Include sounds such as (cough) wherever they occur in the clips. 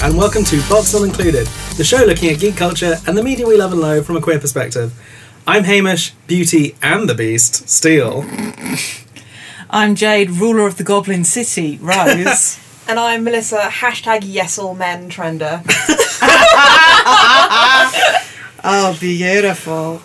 Hello, and welcome to Box Not Included, the show looking at geek culture and the media we love and loathe from a queer perspective. I'm Hamish, Beauty, and the Beast, Steele. I'm Jade, ruler of the Goblin City, Rose. (laughs) And I'm Melissa, hashtag yes all men Trender. (laughs) oh, beautiful.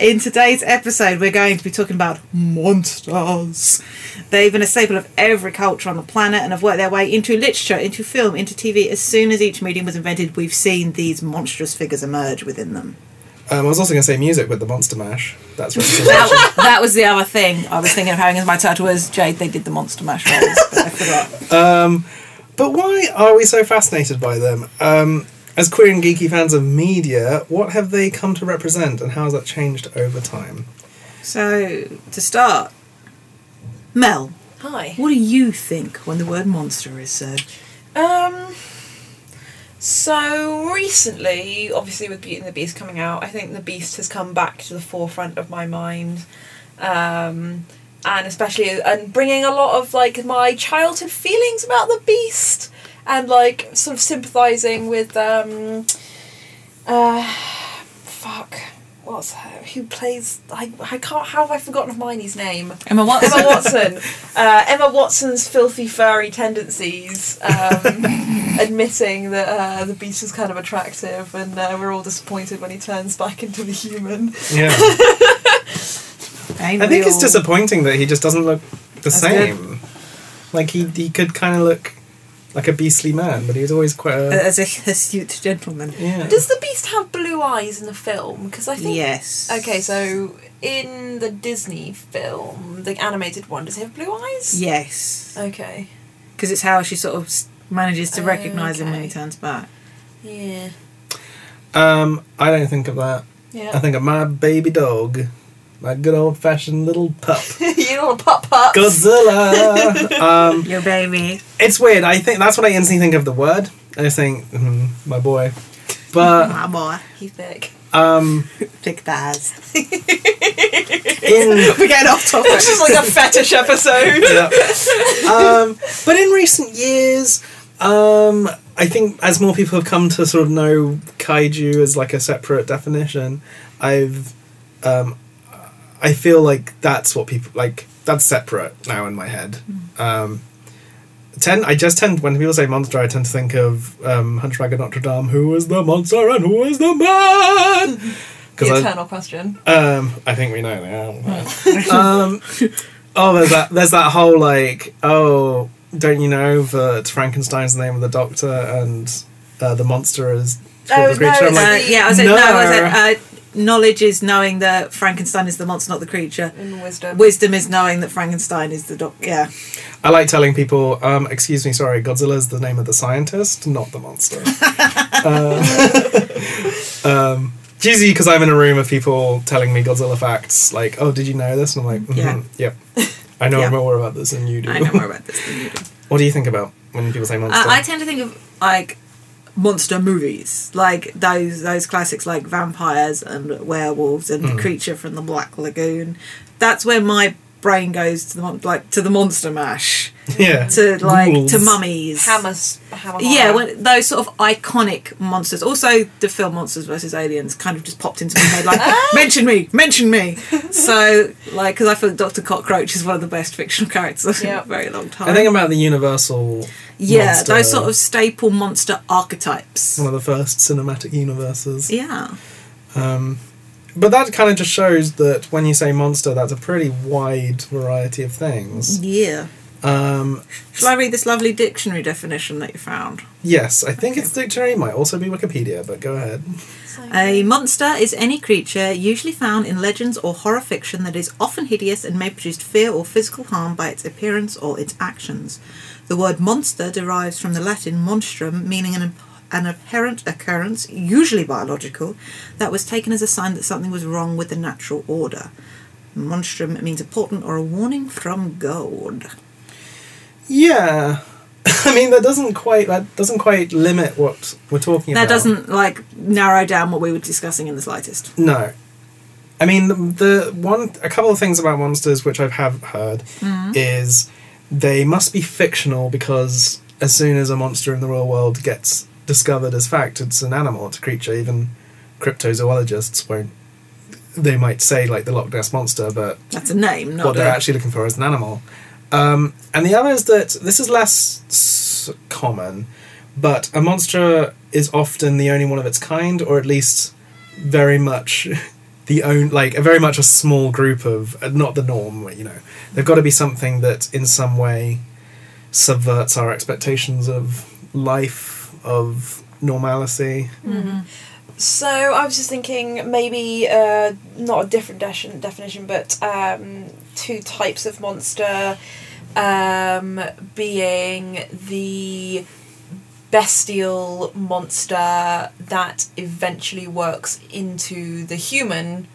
In today's episode, we're going to be talking about monsters. They've been a staple of every culture on the planet and have worked their way into literature, into film, into TV. As soon as each medium was invented, we've seen these monstrous figures emerge within them. Um, I was also going to say music with the Monster Mash. That's. (laughs) That, that was the other thing I was thinking of having as my title was Jade. They did the Monster Mash rolls, but I forgot. um, but why are we so fascinated by them? Um, as queer and geeky fans of media, what have they come to represent, and how has that changed over time? So, to start, Mel, Hi. what do you think when the word monster is said? Um. So recently, obviously with Beauty and the Beast coming out, I think the Beast has come back to the forefront of my mind, um, and especially and bringing a lot of like my childhood feelings about the Beast, and like sort of sympathizing with um, uh, fuck. What's her, who plays? I, I can't. How have I forgotten Hermione's name? Emma Watson. Emma Watson. Uh, Emma Watson's filthy furry tendencies, um, (laughs) admitting that uh, the beast is kind of attractive, and uh, we're all disappointed when he turns back into the human. Yeah. (laughs) I think it's disappointing that he just doesn't look the That's same. Like he he could kind of look like a beastly man, but he was always quite a As a astute gentleman. yeah. Does the beast have blue eyes in the film? Because I think. Yes. Okay, so in the Disney film, the animated one, does he have blue eyes? Yes. Okay. Because it's how she sort of manages to recognise him when he turns back. Yeah. Um, I don't think of that. Yeah. I think of my baby dog, my good old fashioned little pup, (laughs) you little pup pups. Godzilla. (laughs) um, Your baby. it's weird. I think that's what I instantly think of the word. I just think mm, my boy, but (laughs) My boy. He's big. um, Big thighs. in We're getting off topic. This is like a fetish episode. Yeah. um, but in recent years, um, I think as more people have come to sort of know kaiju as like a separate definition, I've, um, I feel like that's what people like. That's separate now in my head. Um, tend I just tend when people say monster, I tend to think of um, Hunchback of Notre Dame. Who is the monster and who is the man? (laughs) the Because I, eternal question. um, I think we know now. um, (laughs) oh, there's that. There's that whole like, oh, don't you know that Frankenstein's the name of the doctor and uh, the monster is Oh, the creature? no, I'm Uh, yeah, I was no. no. I was uh, knowledge is knowing that Frankenstein is the monster, not the creature. In wisdom. Wisdom is knowing that Frankenstein is the doc. Yeah. I like telling people, um, excuse me, sorry, Godzilla's the name of the scientist, not the monster. (laughs) uh, (laughs) um, usually because I'm in a room of people telling me Godzilla facts, like, oh, did you know this? And I'm like, mm-hmm, Yeah. yep. I know Yeah. more about this than you do. I know more about this than you do. (laughs) what do you think about when people say monster? Uh, I tend to think of like monster movies, like those those classics like vampires and werewolves and Mm. the creature from the Black Lagoon. That's where my brain goes to the mon- like to the monster mash, yeah. (laughs) to like Ghouls. to mummies. Hammers. Hammer Yeah, horror. when, those sort of iconic monsters. Also, the film Monsters vs Aliens kind of just popped into my head, like (laughs) mention me, mention me. (laughs) So, like, because I feel Doctor Cockroach is one of the best fictional characters in Yeah. a very long time. I think about the Universal. yeah, monster, those sort of staple monster archetypes. one of the first cinematic universes. Yeah. Um, but that kind of just shows that when you say monster, that's a pretty wide variety of things. Yeah. Um, Shall I read this lovely dictionary definition that you found? yes, I think it's dictionary. Might also be Wikipedia, but go ahead. A monster is any creature usually found in legends or horror fiction that is often hideous and may produce fear or physical harm by its appearance or its actions. The word monster derives from the Latin monstrum, meaning an, an apparent occurrence, usually biological, that was taken as a sign that something was wrong with the natural order. Monstrum means a portent or a warning from God. Yeah, (laughs) I mean that doesn't quite that doesn't quite limit what we're talking That about. That doesn't like narrow down what we were discussing in the slightest. No. I mean, the, the one, a couple of things about monsters which I have heard Mm-hmm. is they must be fictional because as soon as a monster in the real world gets discovered as fact, it's an animal, it's a creature. Even cryptozoologists won't. They might say like the Loch Ness monster, but That's a name, not what they're a- actually looking for is an animal. Um, and the other is that this is less common, but a monster is often the only one of its kind, or at least very much (laughs) the own like a very much a small group of uh, not the norm. You know, they've got to be something that in some way subverts our expectations of life of normalcy. So I was just thinking maybe uh, not a different de- definition, but um, two types of monster, um, being the bestial monster that eventually works into the human,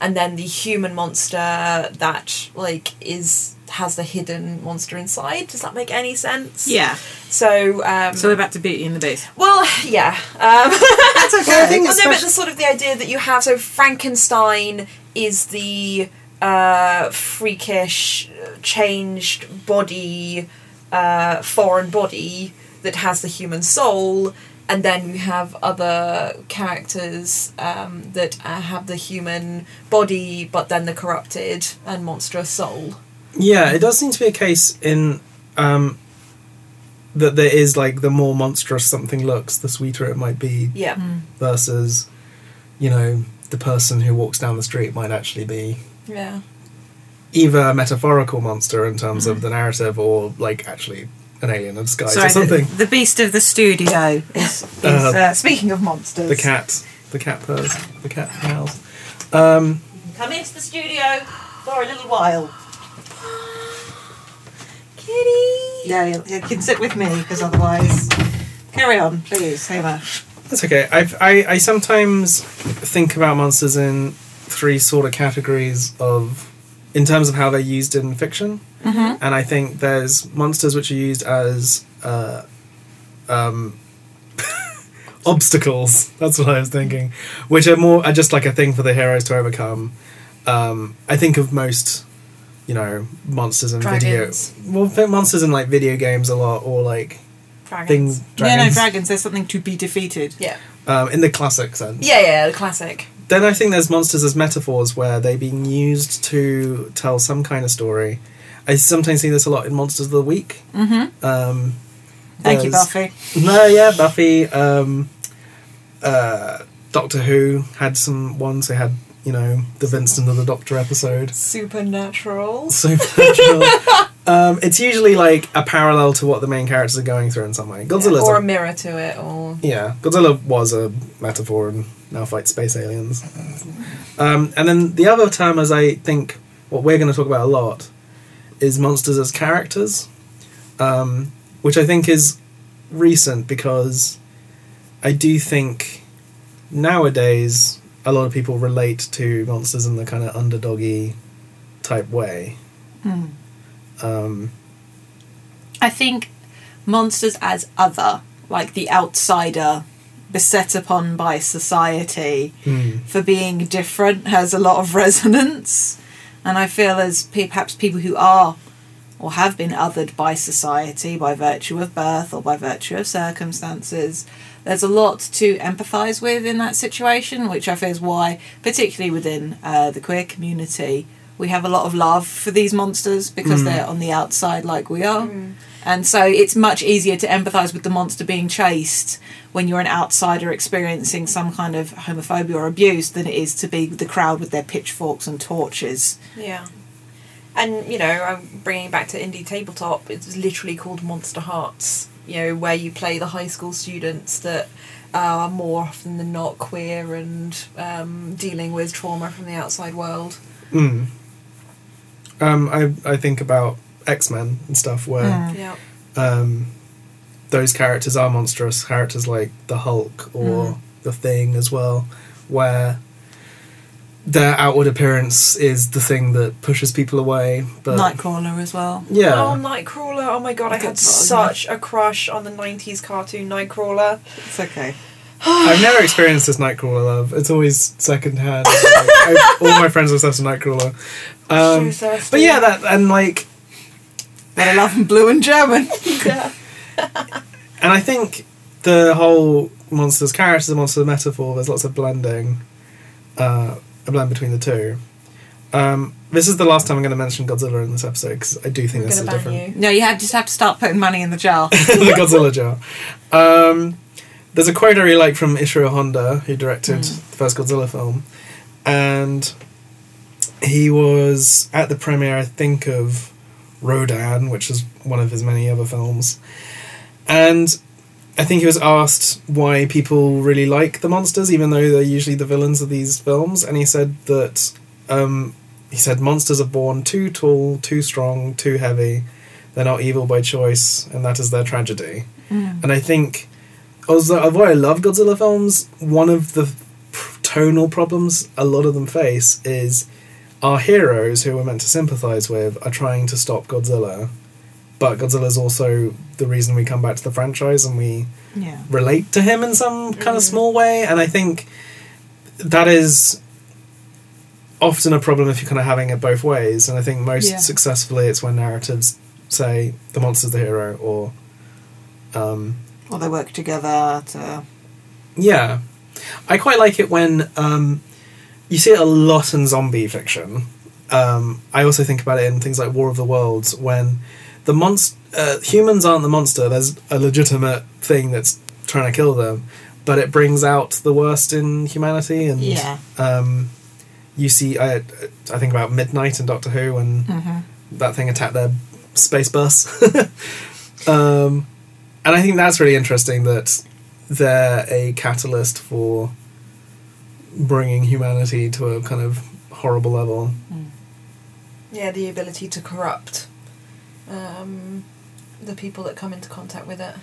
and then the human monster that like is has the hidden monster inside. Does that make any sense? Yeah. So um, So we're back to Beauty and the Beast. well, yeah. Um, That's okay. Well, I think well, no, but the sort of the idea that you have. So Frankenstein is the uh, freakish, changed body, uh, foreign body that has the human soul, and then you have other characters um, that uh, have the human body, but then the corrupted and monstrous soul. Yeah, it does seem to be a case in um, that there is like the more monstrous something looks, the sweeter it might be. Yeah. Versus, you know, the person who walks down the street might actually be Yeah. either a metaphorical monster in terms of the narrative, or like actually an alien in disguise Sorry, or something. The, the Beast of the Studio is. is Uh, uh, speaking of monsters. The cat, the cat purrs, the cat meows. Um, Come into the studio for a little while. Kitty. Yeah, you, you can sit with me because otherwise. Carry on, please, Hema. That's okay. I, I I sometimes think about monsters in three sort of categories of, in terms of how they're used in fiction, Mm-hmm. and I think there's monsters which are used as, uh, um, (laughs) obstacles. That's what I was thinking, which are more are just like a thing for the heroes to overcome. Um, I think of most, you know, monsters in Dragons. video. Well, think monsters in like video games a lot, or like Dragons. things. Yeah, no, Dragons. dragons, there's something to be defeated. Yeah. um, in the classic sense. Yeah, yeah, the classic. Then I think there's monsters as metaphors where they're being used to tell some kind of story. I sometimes see this a lot in Monsters of the Week. Mm-hmm. Um, Thank you, Buffy. No, yeah, Buffy. Um, uh, Doctor Who had some ones. They had, you know, the Vincent of the Doctor episode. Supernatural. Supernatural. (laughs) um, it's usually like a parallel to what the main characters are going through in some way. Godzilla's or a a mirror to it, or yeah, Godzilla was a metaphor and now fight space aliens. Um, and then the other term, as I think what we're going to talk about a lot, is monsters as characters, um, which I think is recent because I do think nowadays a lot of people relate to monsters in the kind of underdoggy type way. Hmm. Um, I think monsters as other, like the outsider, beset upon by society hmm. for being different, has a lot of (laughs) resonance. And I feel as pe- perhaps people who are or have been othered by society by virtue of birth or by virtue of circumstances, there's a lot to empathise with in that situation, which I feel is why, particularly within uh, the queer community, we have a lot of love for these monsters because Mm. they're on the outside like we are. And so it's much easier to empathise with the monster being chased when you're an outsider experiencing some kind of homophobia or abuse than it is to be the crowd with their pitchforks and torches. yeah. And you know, I'm bringing it back to indie tabletop. It's literally called Monsterhearts. You know, where you play the high school students that are more often than not queer and um, dealing with trauma from the outside world. Mm. Um, I I think about X Men and stuff where. Yeah. um, those characters are monstrous characters like the Hulk or Mm. the Thing as well, where their outward appearance is the thing that pushes people away. But Nightcrawler as well. yeah, Oh, Nightcrawler! Oh my god, I Good had such a crush on the '90s cartoon Nightcrawler. It's okay. I've never experienced this Nightcrawler love. It's always secondhand. like, I, all my friends are obsessed with Nightcrawler. (laughs) Um, So but yeah, that and like But I love them blue and German. (laughs) yeah. and I think the whole monsters characters and monster metaphor. There's lots of blending, uh, a blend between the two. Um, this is the last time I'm going to mention Godzilla in this episode because I do think We're this is a different you. No, you have, just have to start putting money in the jar. (laughs) the Godzilla jar. Um, there's a quote I really like from Ishiro Honda, who directed the first Godzilla film, and he was at the premiere, I think, of Rodan, which is one of his many other films, and I think he was asked why people really like the monsters, even though they're usually the villains of these films, and he said that um, he said monsters are born too tall, too strong, too heavy. They're not evil by choice, and that is their tragedy. And I think, although although I love Godzilla films, one of the tonal problems a lot of them face is our heroes, who we're meant to sympathize with, are trying to stop Godzilla. But Godzilla is also the reason we come back to the franchise and we yeah. relate to him in some kind of small way. And I think that is often a problem if you're kind of having it both ways. And I think most Yeah. successfully it's when narratives say the monster's the hero or. Um, Or they work together to. yeah. I quite like it when um, you see it a lot in zombie fiction. Um, I also think about it in things like War of the Worlds when the monst- uh, humans aren't the monster. There's a legitimate thing that's trying to kill them, but it brings out the worst in humanity. And Yeah. um, you see, I I think about Midnight and Doctor Who and Mhm. that thing attacked their space bus. (laughs) um, and I think that's really interesting that they're a catalyst for bringing humanity to a kind of horrible level. Yeah, the ability to corrupt um, the people that come into contact with it.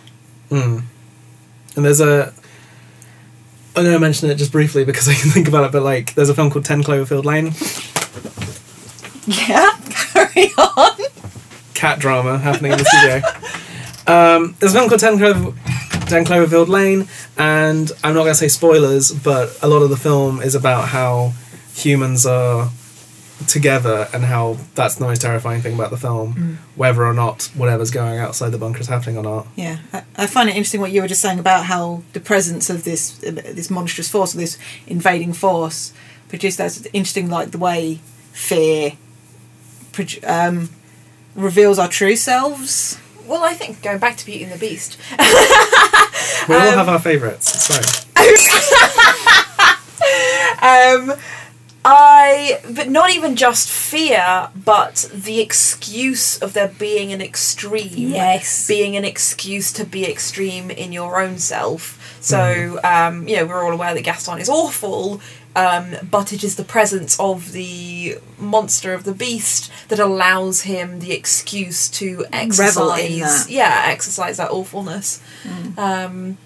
Mm. And there's a. I know I mentioned it just briefly because (laughs) I can think about it, but like, there's a film called Ten Cloverfield Lane, Yeah, (laughs) carry on. cat drama happening in the studio. (laughs) Um, there's a film called Ten, Clover, Ten Cloverfield Lane, and I'm not going to say spoilers, but a lot of the film is about how humans are together and how that's the most terrifying thing about the film, whether or not whatever's going outside the bunker is happening or not. Yeah, I, I find it interesting what you were just saying about how the presence of this uh, this monstrous force, or this invading force, produced that interesting, like the way fear um, reveals our true selves. Well, I think going back to Beauty and the Beast, (laughs) We all have our favourites. So, (laughs) um, I but not even just fear, but the excuse of there being an extreme. Yes. being an excuse to be extreme in your own self. So um, you know we're all aware that Gaston is awful. Um, but it is the presence of the monster of the beast that allows him the excuse to Revel in exercise, that. yeah, exercise that awfulness. Um,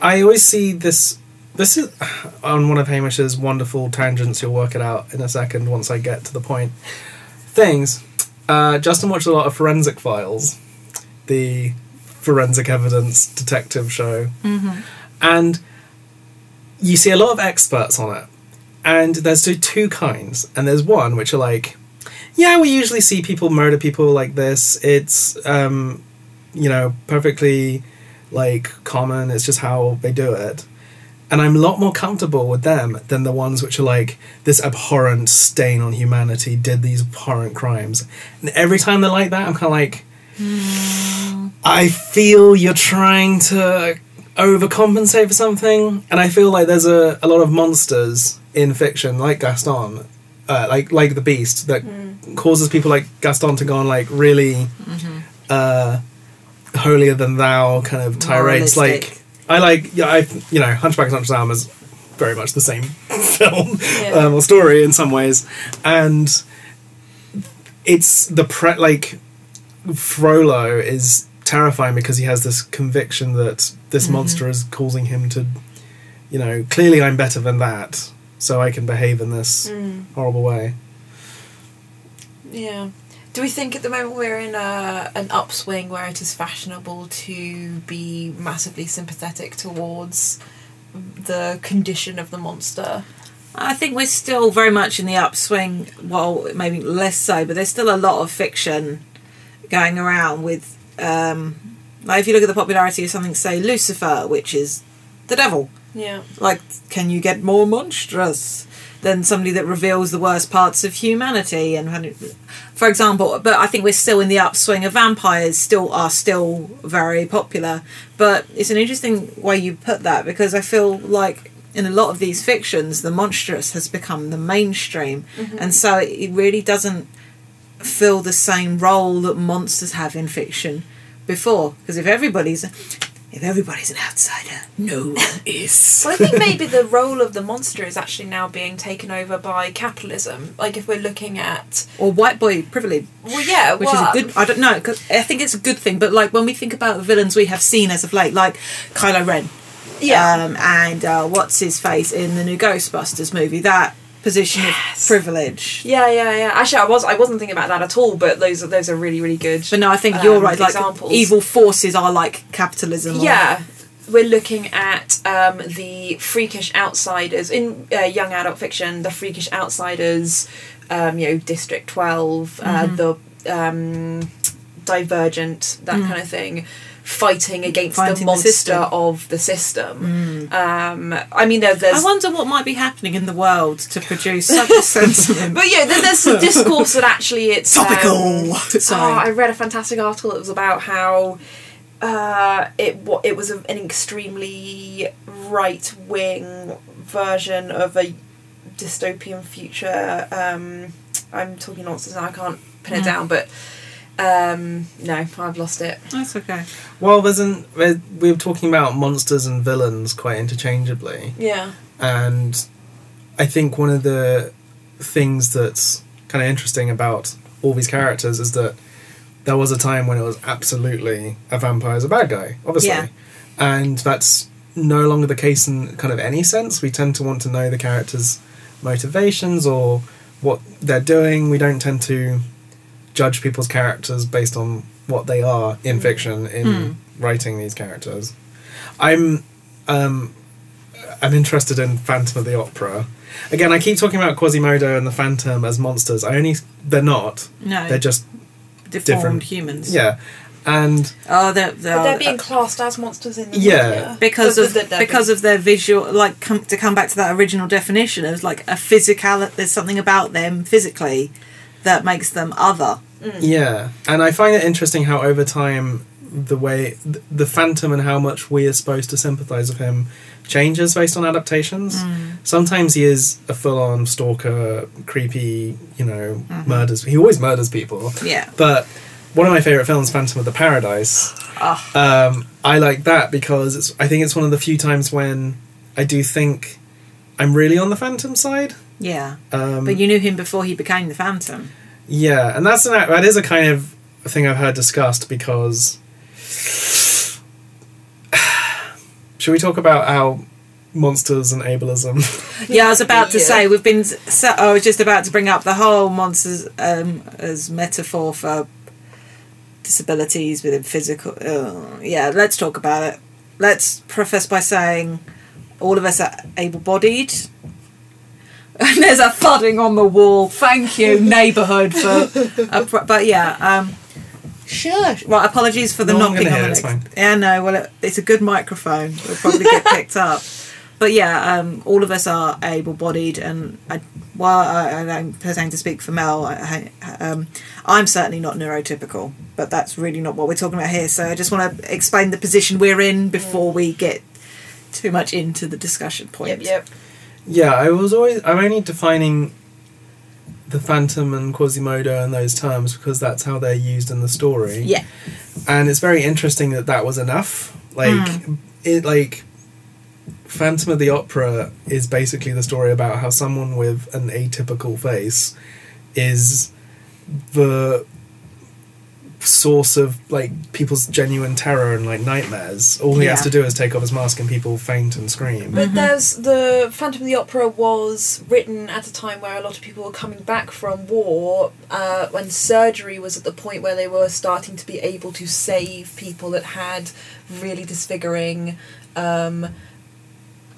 I always see this. This is (sighs) on one of Hamish's wonderful tangents. You'll work it out in a second once I get to the point. Things. Uh, Justin watched a lot of Forensic Files, the forensic evidence detective show, and you see a lot of experts on it. And there's two- kinds, and there's one which are like, yeah, we usually see people murder people like this. It's um, you know perfectly like common. It's just how they do it. And I'm a lot more comfortable with them than the ones which are like this abhorrent stain on humanity did these abhorrent crimes. And every time they're like that, I'm kind of like, I feel you're trying to overcompensate for something. And I feel like there's a, a lot of monsters in fiction, like Gaston, uh, like like the Beast, that causes people like Gaston to go on like really uh, holier than thou kind of tirades. Like I like yeah, I you know Hunchback of Notre Dame is very much the same (laughs) film Yeah. um, or story in some ways, and it's the pre like Frollo is terrifying because he has this conviction that this monster is causing him to, you know, clearly I'm better than that, so I can behave in this mm. horrible way. Yeah. Do we think at the moment we're in a, an upswing where it is fashionable to be massively sympathetic towards the condition of the monster? I think we're still very much in the upswing. Well, maybe less so, but there's still a lot of fiction going around with um, Like if you look at the popularity of something, say Lucifer, which is the devil. Yeah. Like, can you get more monstrous than somebody that reveals the worst parts of humanity? And for example, but I think we're still in the upswing of vampires. Still are still very popular. But it's an interesting way you put that because I feel like in a lot of these fictions, the monstrous has become the mainstream, and so it really doesn't fill the same role that monsters have in fiction before. Because if everybody's if everybody's an outsider, no one is. (laughs) Well, I think maybe the role of the monster is actually now being taken over by capitalism. Like if we're looking at, or white boy privilege. well, yeah, which well, is a good. I don't know. 'cause I think it's a good thing. But like when we think about the villains we have seen as of late, like Kylo Ren, Yeah. um, and uh, what's his face in the new Ghostbusters movie, that position Yes. of privilege. Yeah, yeah, yeah. Actually, I was I wasn't thinking about that at all. But those are those are really really good. But no, I think you're um, right. Like examples. evil forces are like capitalism. or- Yeah, we're looking at um, the freakish outsiders in uh, young adult fiction. The freakish outsiders, um, you know, District 12 uh, Mm-hmm. the um, Divergent, that kind of thing. Fighting against Mm. Fighting the the monster. Mm. of the system. Um, I mean, there, there's I wonder what might be happening in the world to produce such a (laughs) sentiment. But yeah, then there's a discourse that actually it's Topical. Um, oh, I read a fantastic article that was about how uh, it wa- it was a, an extremely right wing version of a dystopian future. Um, I'm talking nonsense now. I can't pin it Mm. down, but um, no, I've lost it. That's okay. Well, there's an we we were talking about monsters and villains quite interchangeably, Yeah. and I think one of the things that's kind of interesting about all these characters is that there was a time when it was absolutely a vampire is a bad guy, obviously, Yeah. and that's no longer the case in kind of any sense. We tend to want to know the characters' motivations or what they're doing. We don't tend to judge people's characters based on what they are in mm. fiction in hmm. writing these characters. I'm um, I'm interested in Phantom of the Opera. Again, I keep talking about Quasimodo and the Phantom as monsters. I only they're not. No, They're just deformed different. humans. yeah, and Oh, they're, they're, But they're being uh, classed as monsters in the Yeah. media. because But of the- the- because of their visual like come, to come back to that original definition of like a physical there's something about them physically that makes them other Yeah, and I find it interesting how over time the way th- the Phantom and how much we are supposed to sympathise with him changes based on adaptations. Sometimes he is a full-on stalker, creepy, you know, murders. He always murders people. yeah But one of my favorite films, Phantom of the Paradise, oh, um, I like that because it's. I think it's one of the few times when I do think I'm really on the Phantom side. yeah Um, but you knew him before he became the phantom Yeah, and that's an, that is a kind of thing I've heard discussed because. (sighs) Should we talk about how monsters and ableism? yeah i was about to Yeah. say we've been so, i was just about to bring up the whole monsters um, as metaphor for disabilities within physical uh, yeah let's talk about it let's preface by saying all of us are able-bodied (laughs) and there's a thudding on the wall thank you neighbourhood for (laughs) a but yeah um Sure. Right. Apologies for the No, I'm knocking gonna on hear the it, it's next. fine. Yeah. No. Well, it, it's a good microphone. It'll probably get (laughs) picked up. But yeah, um, all of us are able-bodied, and I, while I, I don't pretend to speak for Mel, I, I, um, I'm certainly not neurotypical. But that's really not what we're talking about here. So I just want to explain the position we're in before we get too much into the discussion point. Yep, yep. Yeah, I was always. I'm only defining the Phantom and Quasimodo in those terms because that's how they're used in the story. Yeah. and it's very interesting that that was enough. Like hmm. it, like Phantom of the Opera is basically the story about how someone with an atypical face is the source of like people's genuine terror and like nightmares. All he has to do is take off his mask and people faint and scream. But there's the Phantom of the Opera was written at a time where a lot of people were coming back from war, uh, when surgery was at the point where they were starting to be able to save people that had really disfiguring um,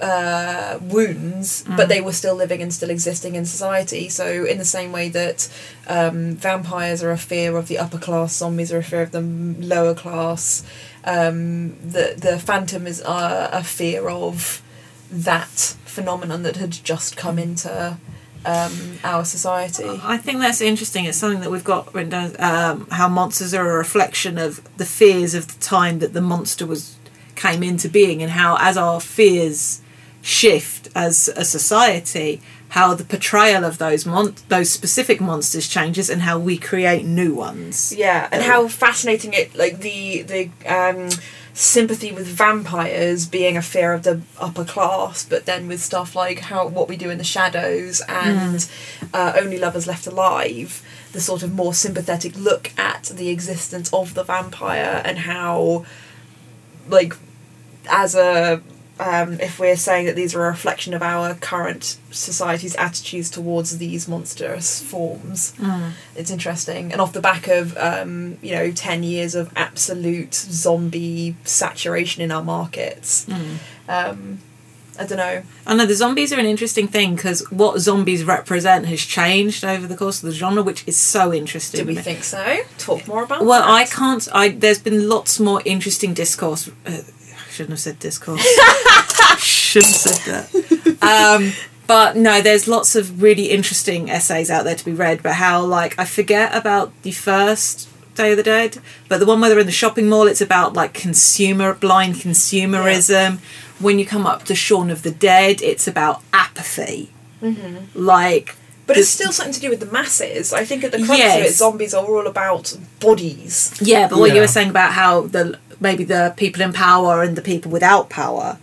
uh, wounds, but they were still living and still existing in society. So, in the same way that um, vampires are a fear of the upper class, zombies are a fear of the lower class, um, the the phantom is a, a fear of that phenomenon that had just come into um, our society. I think that's interesting. It's something that we've got written down. Um, how monsters are a reflection of the fears of the time that the monster was came into being, and how as our fears shift as a society, how the portrayal of those mon- those specific monsters changes, and how we create new ones. Yeah, and how fascinating it like the the um, sympathy with vampires being a fear of the upper class, but then with stuff like how what we do in the shadows and uh, only lovers left alive, the sort of more sympathetic look at the existence of the vampire and how, like, as a um, if we're saying that these are a reflection of our current society's attitudes towards these monstrous forms, it's interesting. And off the back of um, you know ten years of absolute zombie saturation in our markets, um, I don't know. I know the zombies are an interesting thing because what zombies represent has changed over the course of the genre, which is so interesting. Do we think so? Talk more about. Well, that. I can't. I there's been lots more interesting discourse. Uh, shouldn't have said discourse. (laughs) shouldn't have said that. Um, but no, there's lots of really interesting essays out there to be read. But how like I forget about the first Day of the Dead, but the one where they're in the shopping mall, it's about like consumer blind consumerism. When you come up to Shaun of the Dead, it's about apathy. Like But it's still something to do with the masses. I think at the crux of it, zombies are all about bodies. Yeah, but what you were saying about how the maybe the people in power and the people without power,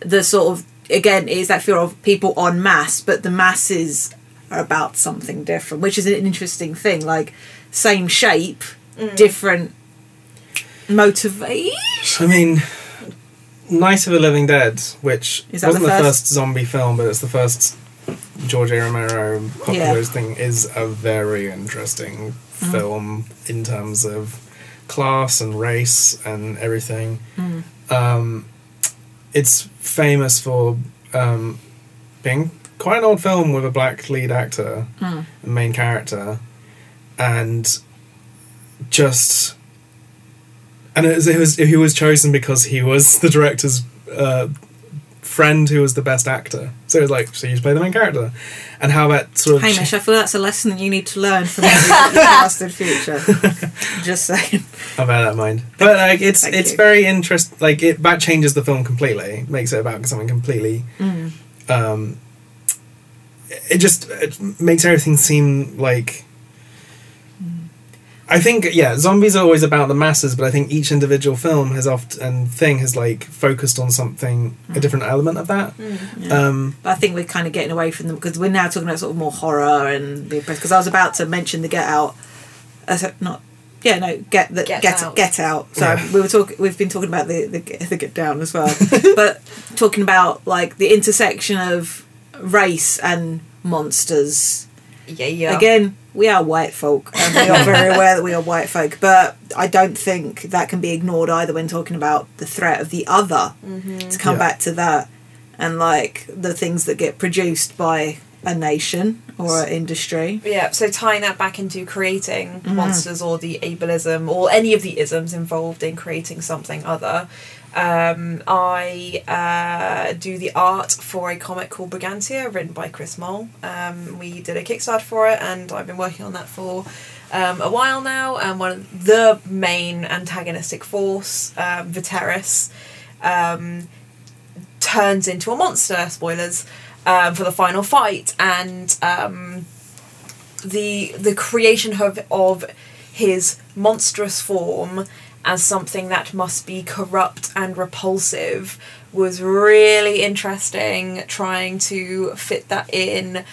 the sort of again is that fear of people en masse, but the masses are about something different, which is an interesting thing. Like same shape, different motivation. I mean, Night of the Living Dead, which Is wasn't the the first? first? zombie film, but it's the first George A. Romero popularized thing, is a very interesting Mm. film in terms of class and race and everything. Mm. Um, it's famous for um, being quite an old film with a black lead actor, Mm. main character, and just and it was, it was he was chosen because he was the director's uh, friend who was the best actor. So it was like, so you play the main character, and how that sort of Hamish, I feel that's a lesson that you need to learn from every past and future. (laughs) Just saying. I'll bear that in mind. But like, it's Thank it's you. very interest. Like it that changes the film completely. Makes it about something completely. Mm. Um, it just it makes everything seem like. I think yeah, zombies are always about the masses, but I think each individual film has often and thing has like focused on something a different element of that. Yeah. Um, But I think we're kind of getting away from them because we're now talking about sort of more horror and the because I was about to mention the Get Out, uh, not yeah no Get the Get Get Out. Get Out. So Yeah. we were talking. We've been talking about the the, the Get Down as well, (laughs) but talking about like the intersection of race and monsters. Yeah, yeah. Again, we are white folk, and we are very (laughs) aware that we are white folk. But I don't think that can be ignored either when talking about the threat of the other. Mm-hmm. To come Yeah. back to that, and like the things that get produced by a nation or an industry. Yeah, so tying that back into creating mm-hmm. monsters or the ableism or any of the isms involved in creating something other. Um, I uh, do the art for a comic called Brigantia, written by Chris Moll. Um, we did a Kickstarter for it, and I've been working on that for um, a while now. And one of the main antagonistic force, um, Viteris, um, turns into a monster. Spoilers um, for the final fight, and um, the the creation of of his monstrous form as something that must be corrupt and repulsive was really interesting. Trying to fit that in.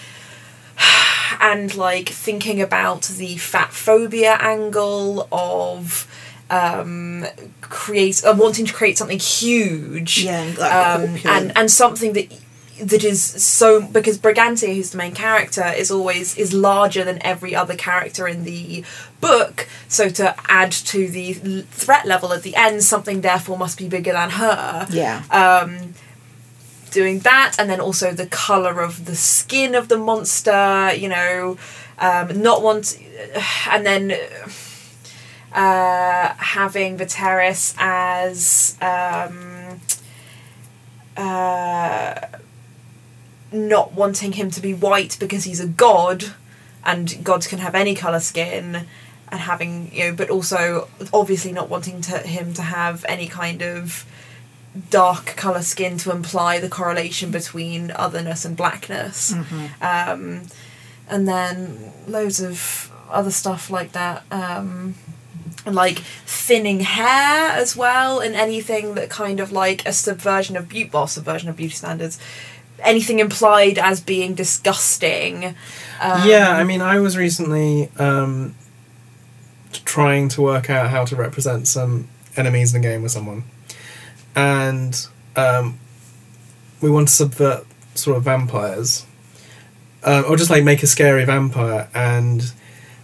(sighs) And like thinking about the fat phobia angle of um, create uh, wanting to create something huge, Yeah, like, um, and and something that that is so because Brigantia, who's the main character, is always is larger than every other character in the book. So to add to the threat level at the end, something therefore must be bigger than her. Yeah. Um, doing that, and then also the color of the skin of the monster. You know, um, not want, (sighs) and then uh, having Viserys as um, uh, not wanting him to be white because he's a god, and gods can have any color skin, and having you know, but also obviously not wanting to him to have any kind of dark color skin to imply the correlation between otherness and blackness. Um, and then loads of other stuff like that um, and like thinning hair as well and anything that kind of like a subversion of beauty well subversion of beauty standards anything implied as being disgusting. Um, yeah, I mean, I was recently um, trying to work out how to represent some enemies in a game with someone, and um, we want to subvert sort of vampires, um, or just like make a scary vampire. And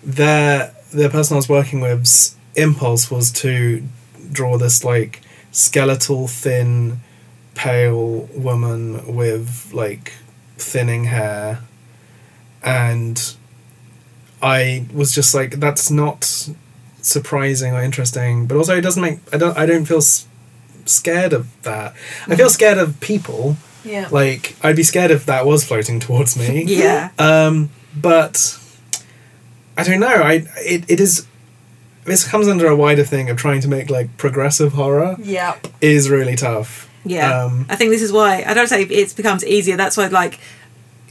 their the person I was working with's impulse was to draw this like skeletal, thin, pale woman with like thinning hair and I was just like, that's not surprising or interesting, but also it doesn't make I don't I don't feel s- scared of that. I feel scared of people. yeah Like I'd be scared if that was floating towards me. (laughs) Yeah. Um, but I don't know. I it, it is. This comes under a wider thing of trying to make like progressive horror yeah is really tough. Yeah, Um, I think this is why I don't say it becomes easier. That's why like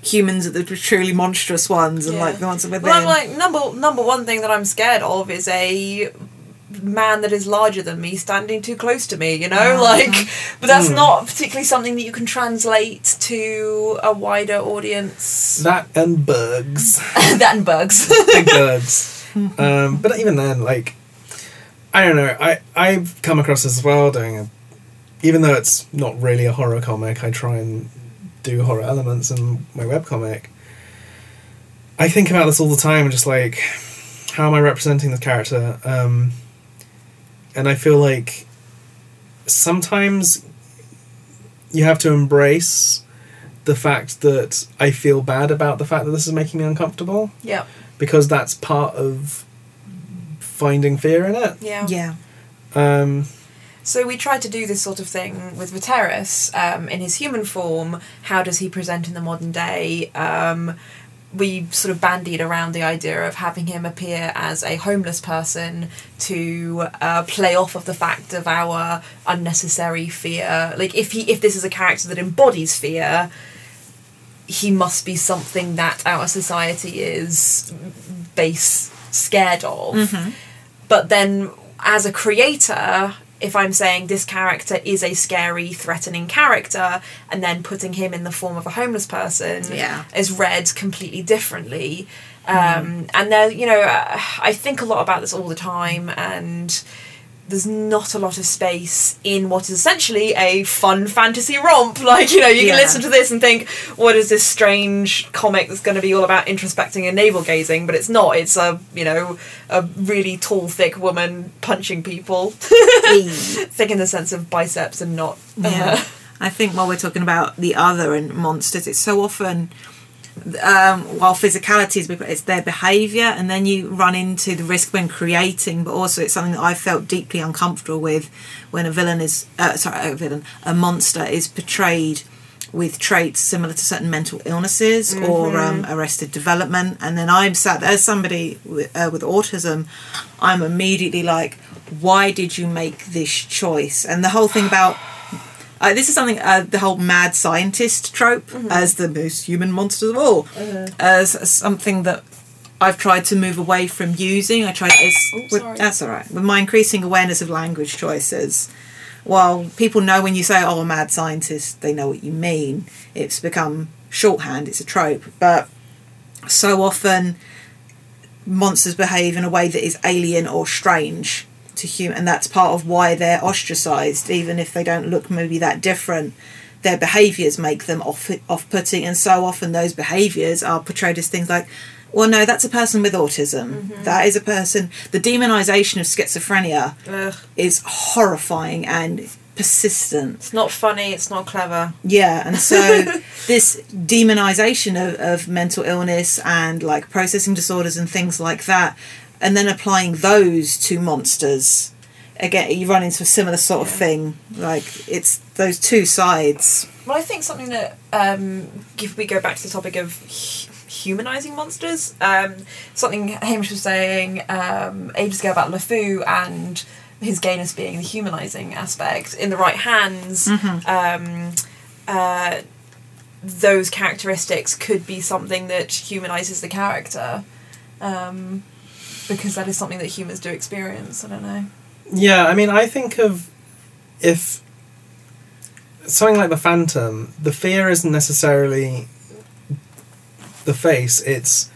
humans are the truly monstrous ones, and Yeah. like the ones within. Well, I'm like number number one thing that I'm scared of is a man that is larger than me standing too close to me. You know, Uh-huh. like, but that's Hmm. not particularly something that you can translate to a wider audience. That and bugs. (laughs) (laughs) that and bugs. big birds. Um, but even then, like, I don't know. I I've come across this as well doing a, even though it's not really a horror comic. I try and do horror elements in my webcomic. I think about this all the time, just like, how am I representing this character? Um, and I feel like sometimes you have to embrace the fact that I feel bad about the fact that this is making me uncomfortable yeah, because that's part of finding fear in it. yeah. yeah, Um, So we tried to do this sort of thing with Viteris um, in his human form. How does he present in the modern day? Um, we sort of bandied around the idea of having him appear as a homeless person to uh, play off of the fact of our unnecessary fear. Like if he if this is a character that embodies fear, he must be something that our society is base scared of. But then, as a creator, if I'm saying this character is a scary, threatening character, and then putting him in the form of a homeless person Yeah. is read completely differently. Um, and there, you know, uh, I think a lot about this all the time, and there's not a lot of space in what is essentially a fun fantasy romp. (laughs) Like, you know, you Yeah. can listen to this and think, what is this strange comic that's going to be all about introspecting and navel gazing? But it's not. It's a, you know, a really tall, thick woman punching people. (laughs) thick in the sense of biceps and not. yeah. uh, I think while we're talking about the other and monsters, it's so often um, while physicality is it's their behaviour, and then you run into the risk when creating. But also, it's something that I felt deeply uncomfortable with when a villain is uh, sorry, a villain, a monster is portrayed with traits similar to certain mental illnesses or um, arrested development. And then I'm sat as somebody with, uh, with autism, I'm immediately like, why did you make this choice? And the whole thing about uh, this is something uh, the whole mad scientist trope as the most human monsters of all, as something that I've tried to move away from using. I tried. It's, Oh, with- that's all right. With my increasing awareness of language choices, while people know when you say "oh, a mad scientist," they know what you mean. It's become shorthand. It's a trope, but so often monsters behave in a way that is alien or strange to human and that's part of why they're ostracized even if they don't look maybe that different their behaviors make them off off-putting and so often those behaviors are portrayed as things like well no that's a person with autism mm-hmm. That is a person the demonization of schizophrenia ugh. is horrifying and persistent It's not funny, it's not clever. yeah, and so (laughs) this demonization of, of mental illness and like processing disorders and things like that and then applying those to monsters. Again, you run into a similar sort of Yeah. thing. Like it's those two sides. Well, I think something that um, if we go back to the topic of humanizing monsters, um, something Hamish was saying um, ages ago about LeFou and his gayness being the humanizing aspect in the right hands. Um, uh, those characteristics could be something that humanizes the character. Um, because that is something that humans do experience. I don't know. Yeah, I mean, I think of if something like the Phantom, the fear isn't necessarily the face; it's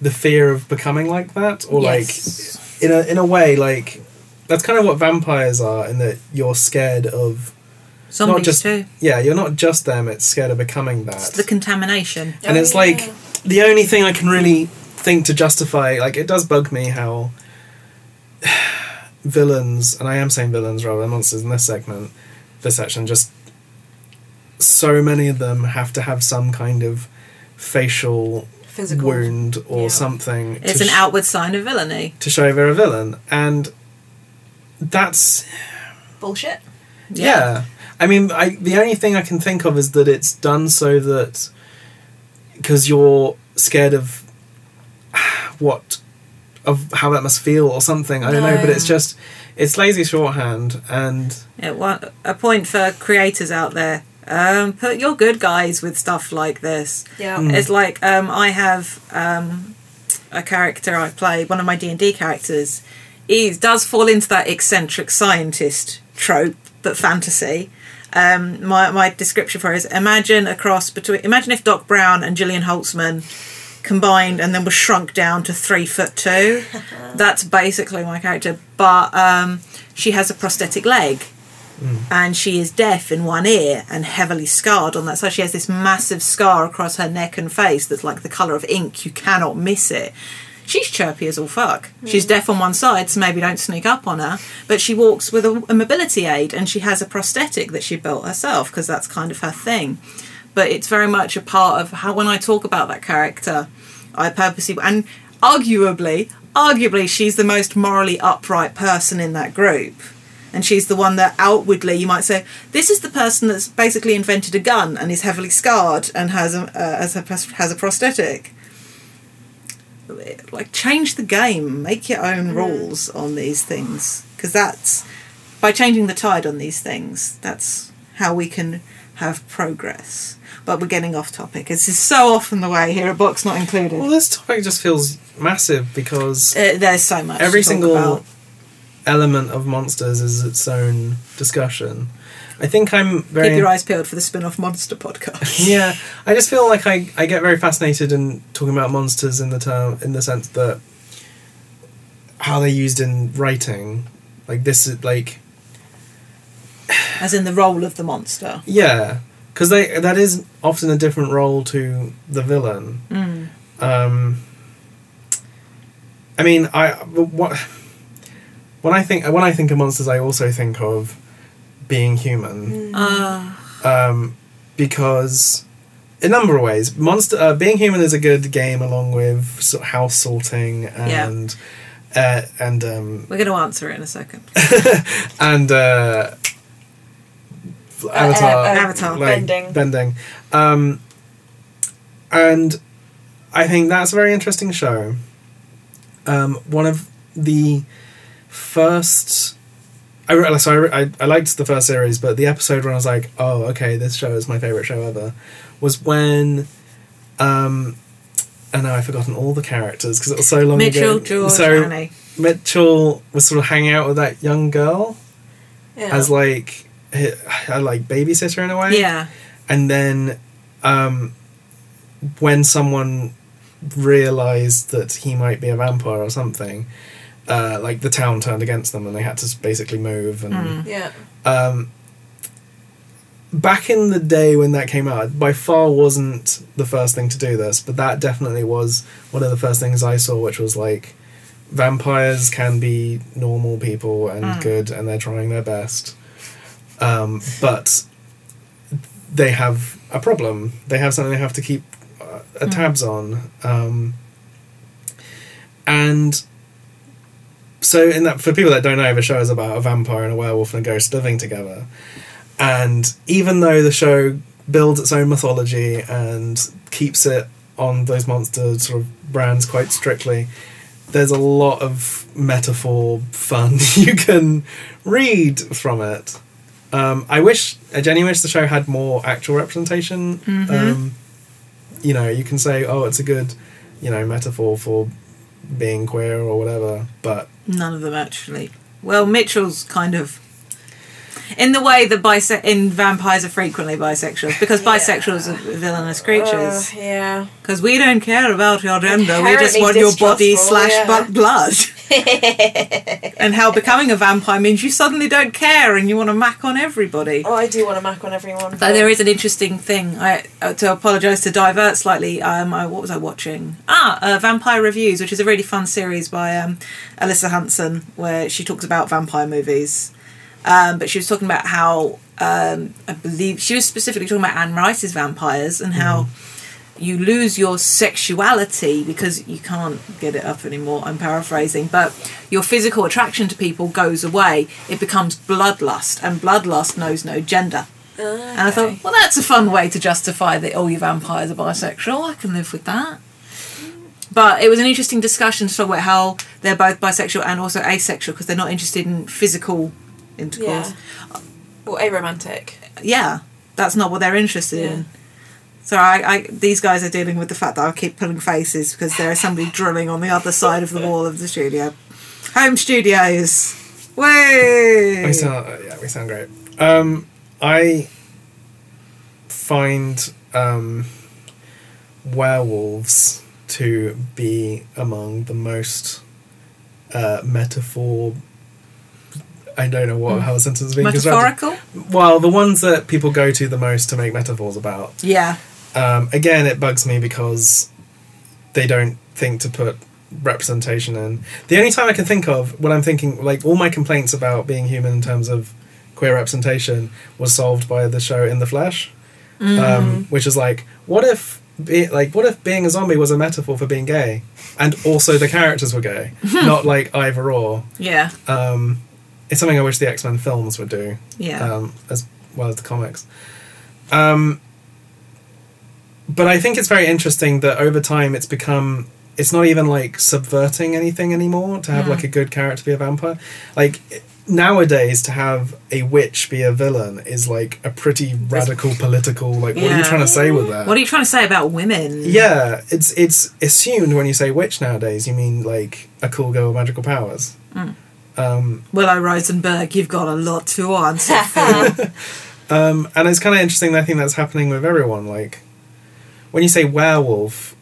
the fear of becoming like that, or Yes. like in a in a way, like that's kind of what vampires are, in that you're scared of Zombies not just too. yeah, you're not just them; it's scared of becoming that. It's the contamination. and Oh, it's like the only thing I can really think to justify like it does bug me how (sighs) villains and I am saying villains rather than monsters in this segment this section just so many of them have to have some kind of facial Physical. wound or Yeah. something It's an sh- outward sign of villainy. to show they're a villain and that's bullshit. yeah. I mean, I the only thing I can think of is that it's done so that because you're scared of what of how that must feel or something. I don't know, but it's just it's lazy shorthand and Yeah, one, a point for creators out there. Um, put your good guys with stuff like this. Yeah. Mm. It's like um, I have um, a character I play. One of my D and D characters is does fall into that eccentric scientist trope, but fantasy. Um, my my description for it is imagine a cross between imagine if Doc Brown and Jillian Holtzmann combined and then was shrunk down to three foot two. (laughs) That's basically my character, but um, she has a prosthetic leg and she is deaf in one ear and heavily scarred on that side. She has this massive scar across her neck and face that's like the colour of ink. You cannot miss it. She's chirpy as all fuck. She's deaf on one side, so maybe don't sneak up on her. But she walks with a, a mobility aid and she has a prosthetic that she built herself because that's kind of her thing. But it's very much a part of how, when I talk about that character, I purposely, and arguably, arguably, she's the most morally upright person in that group and she's the one that outwardly you might say this is the person that's basically invented a gun and is heavily scarred and has a uh, has a has a prosthetic. Like change the game, make your own rules on these things because that's by changing the tide on these things. That's how we can have progress. But we're getting off topic. This is so often the way here at Box Not Included. well, this topic just feels massive because Uh, there's so much. every single about. element of monsters is its own discussion. I think I'm very Keep your eyes peeled for the spin-off monster podcast. (laughs) yeah, I just feel like I, I get very fascinated in talking about monsters in the term in the sense that how they're used in writing. Like this is like As in the role of the monster. yeah, because they that is often a different role to the villain. Mm. Um, I mean, I what when I think when I think of monsters, I also think of being human. Uh, um, because in a number of ways, monster uh, being human is a good game along with sort of house sorting and uh, and um, we're going to answer it in a second. (laughs) and uh, avatar uh, Avatar. like, bending. bending, um, and I think that's a very interesting show. Um, one of the first. I, re- so I, re- I, I liked the first series, but the episode when I was like, oh, okay, this show is my favourite show ever, was when. Um, and now I've forgotten all the characters because it was so long Mitchell, ago. George, so Annie. Mitchell was sort of hanging out with that young girl Yeah. as like hi- a like babysitter in a way Yeah. and then um, when someone realized that he might be a vampire or something uh, like the town turned against them and they had to basically move and Mm. yeah. um, back in the day when that came out by far wasn't the first thing to do this but that definitely was one of the first things i saw which was like vampires can be normal people and Mm. good and they're trying their best um, but they have a problem they have something they have to keep uh, Mm. tabs on um, and so in that for people that don't know, the show is about a vampire and a werewolf and a ghost living together. And even though the show builds its own mythology and keeps it on those monster sort of brands quite strictly, there's a lot of metaphor fun (laughs) you can read from it. Um, I wish, I genuinely wish the show had more actual representation. Mm-hmm. Um, you know, you can say, oh, it's a good, you know, metaphor for being queer or whatever, but None of them actually. Well, Mitchell's kind of in the way that bise- in vampires are frequently bisexuals because Yeah. bisexuals are villainous creatures. Uh, yeah. Because we don't care about your gender, we just want your body distrustful, slash yeah. blood. (laughs) (laughs) and how becoming a vampire means you suddenly don't care and you want to mac on everybody. Oh, I do want to mac on everyone. But there is an interesting thing. I uh, to apologise to divert slightly. Um, I, what was I watching? Ah, uh, Vampire Reviews, which is a really fun series by um, Alyssa Hanson, where she talks about vampire movies. Um, but she was talking about how um, I believe she was specifically talking about Anne Rice's vampires and how you lose your sexuality because you can't get it up anymore. I'm paraphrasing, but your physical attraction to people goes away. It becomes bloodlust, and bloodlust knows no gender. And I thought, well, that's a fun way to justify that all your vampires are bisexual. I can live with that. But it was an interesting discussion to talk about how they're both bisexual and also asexual because they're not interested in physical intercourse. Yeah. Well, aromantic. Yeah, that's not what they're interested Yeah. in. So I, I, these guys are dealing with the fact that I keep pulling faces because there is somebody drilling on the other side of the wall of the studio. Home studios. Way. we sound yeah, we sound great. Um, I find um, werewolves to be among the most uh, metaphor. I don't know what how a sentence is being constructed. Metaphorical. Well, the ones that people go to the most to make metaphors about. Yeah. Um, again, it bugs me because they don't think to put representation in. The only time I can think of when I'm thinking, like, all my complaints about being human in terms of queer representation was solved by the show In the Flesh, um, which is like, what if. Be, like what if being a zombie was a metaphor for being gay and also the characters were gay (laughs) not like either or Yeah. um, it's something i wish the x-men films would do Yeah. um, as well as the comics. Um, but I think it's very interesting that over time it's become it's not even like subverting anything anymore to have Mm. like a good character be a vampire. Like nowadays to have a witch be a villain is like a pretty radical political like what are you trying to say with that? What are you trying to say about women? yeah, it's it's assumed when you say witch nowadays you mean like a cool girl with magical powers. Mm. Um, Willow Rosenberg, you've got a lot to answer for. (laughs) Um, and it's kind of interesting. I think that's happening with everyone. Like when you say werewolf,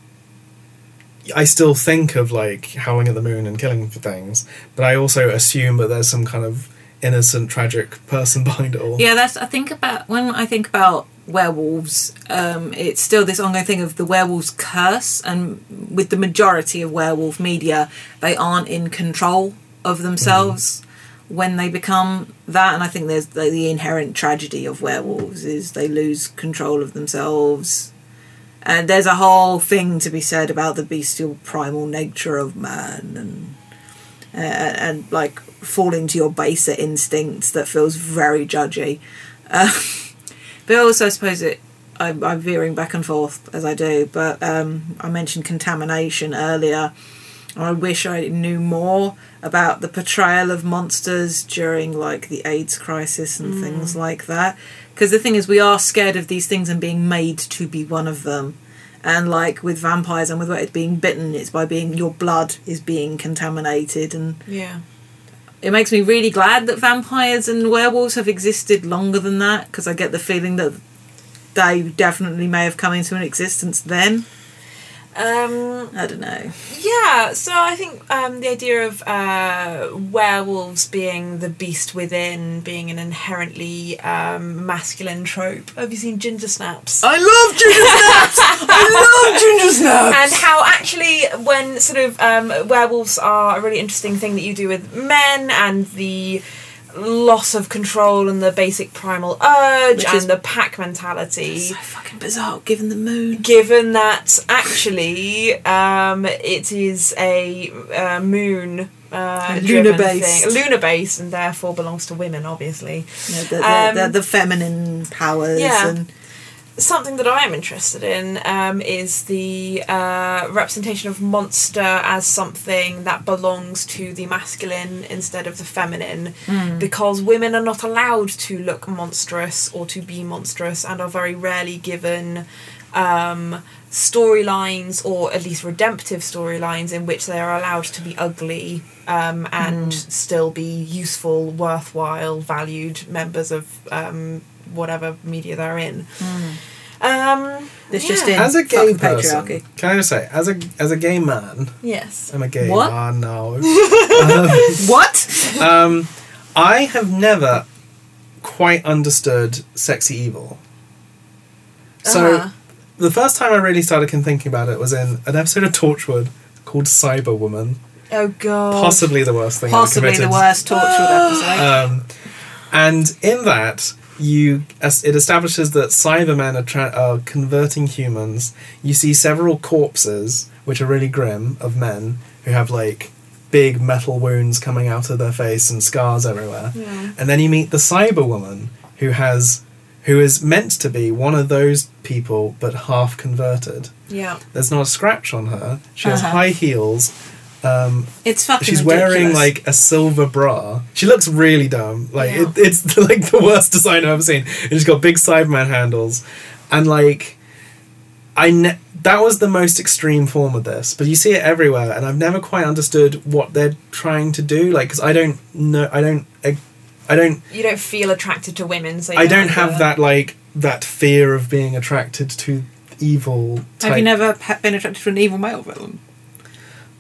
I still think of like howling at the moon and killing for things, but I also assume that there's some kind of innocent, tragic person (laughs) behind it all. yeah, that's. I think about when I think about werewolves. Um, it's still this ongoing thing of the werewolf's curse, and with the majority of werewolf media, they aren't in control of themselves. When they become that, and I think there's the, the inherent tragedy of werewolves is they lose control of themselves, and there's a whole thing to be said about the bestial primal nature of man and uh, and like falling to your baser instincts that feels very judgy. Uh, (laughs) but also, I suppose it. I'm, I'm veering back and forth as I do, but um, I mentioned contamination earlier. I wish I knew more about the portrayal of monsters during like the AIDS crisis and things like that. Because the thing is, we are scared of these things and being made to be one of them. And like with vampires and with it being bitten, it's by being your blood is being contaminated, and Yeah. it makes me really glad that vampires and werewolves have existed longer than that because I get the feeling that they definitely may have come into an existence then. Um, I don't know. yeah, so I think um, the idea of uh, werewolves being the beast within, being an inherently um, masculine trope. Have you seen Ginger Snaps? I love ginger (laughs) snaps. I love ginger snaps. and how actually when sort of um, werewolves are a really interesting thing that you do with men and the loss of control and the basic primal urge Which and the pack mentality so bizarre, given the moon. given that actually um, it is a uh, moon uh, Lunar based. lunar based, and therefore belongs to women, obviously. You know, the, the, Um, the feminine powers Yeah. and Something that I am interested in um, is the uh, representation of monster as something that belongs to the masculine instead of the feminine, because women are not allowed to look monstrous or to be monstrous, and are very rarely given um, storylines or at least redemptive storylines in which they are allowed to be ugly um, and still be useful, worthwhile, valued members of um, whatever media they're in. Um, It's yeah. just in- As a Fuck gay person, patriarchy. can I just say, as a as a gay man, Yes. I'm a gay What? man now. (laughs) what? um, I have never quite understood sexy evil. So Uh-huh. the first time I really started thinking about it was in an episode of Torchwood called Cyber Woman. Oh god. Possibly the worst thing Possibly I've the worst Torchwood (gasps) episode. Um, and in that, you it establishes that Cybermen are, tra- are converting humans. You see several corpses, which are really grim, of men who have like big metal wounds coming out of their face and scars everywhere. Yeah. And then you meet the Cyberwoman, who has, who is meant to be one of those people, but half converted. Yeah. There's not a scratch on her. She has Uh-huh. high heels. Um, It's fucking she's wearing like a silver bra. She looks really dumb. Like Yeah. it, it's (laughs) like the worst design I've ever seen. And she's got big Cyberman handles, and like I ne- that was the most extreme form of this. But you see it everywhere, and I've never quite understood what they're trying to do. Like because I don't know, I don't, I, I don't, You don't feel attracted to women, so you I don't have that like that fear of being attracted to evil. Type. Have you never pe- been attracted to an evil male villain?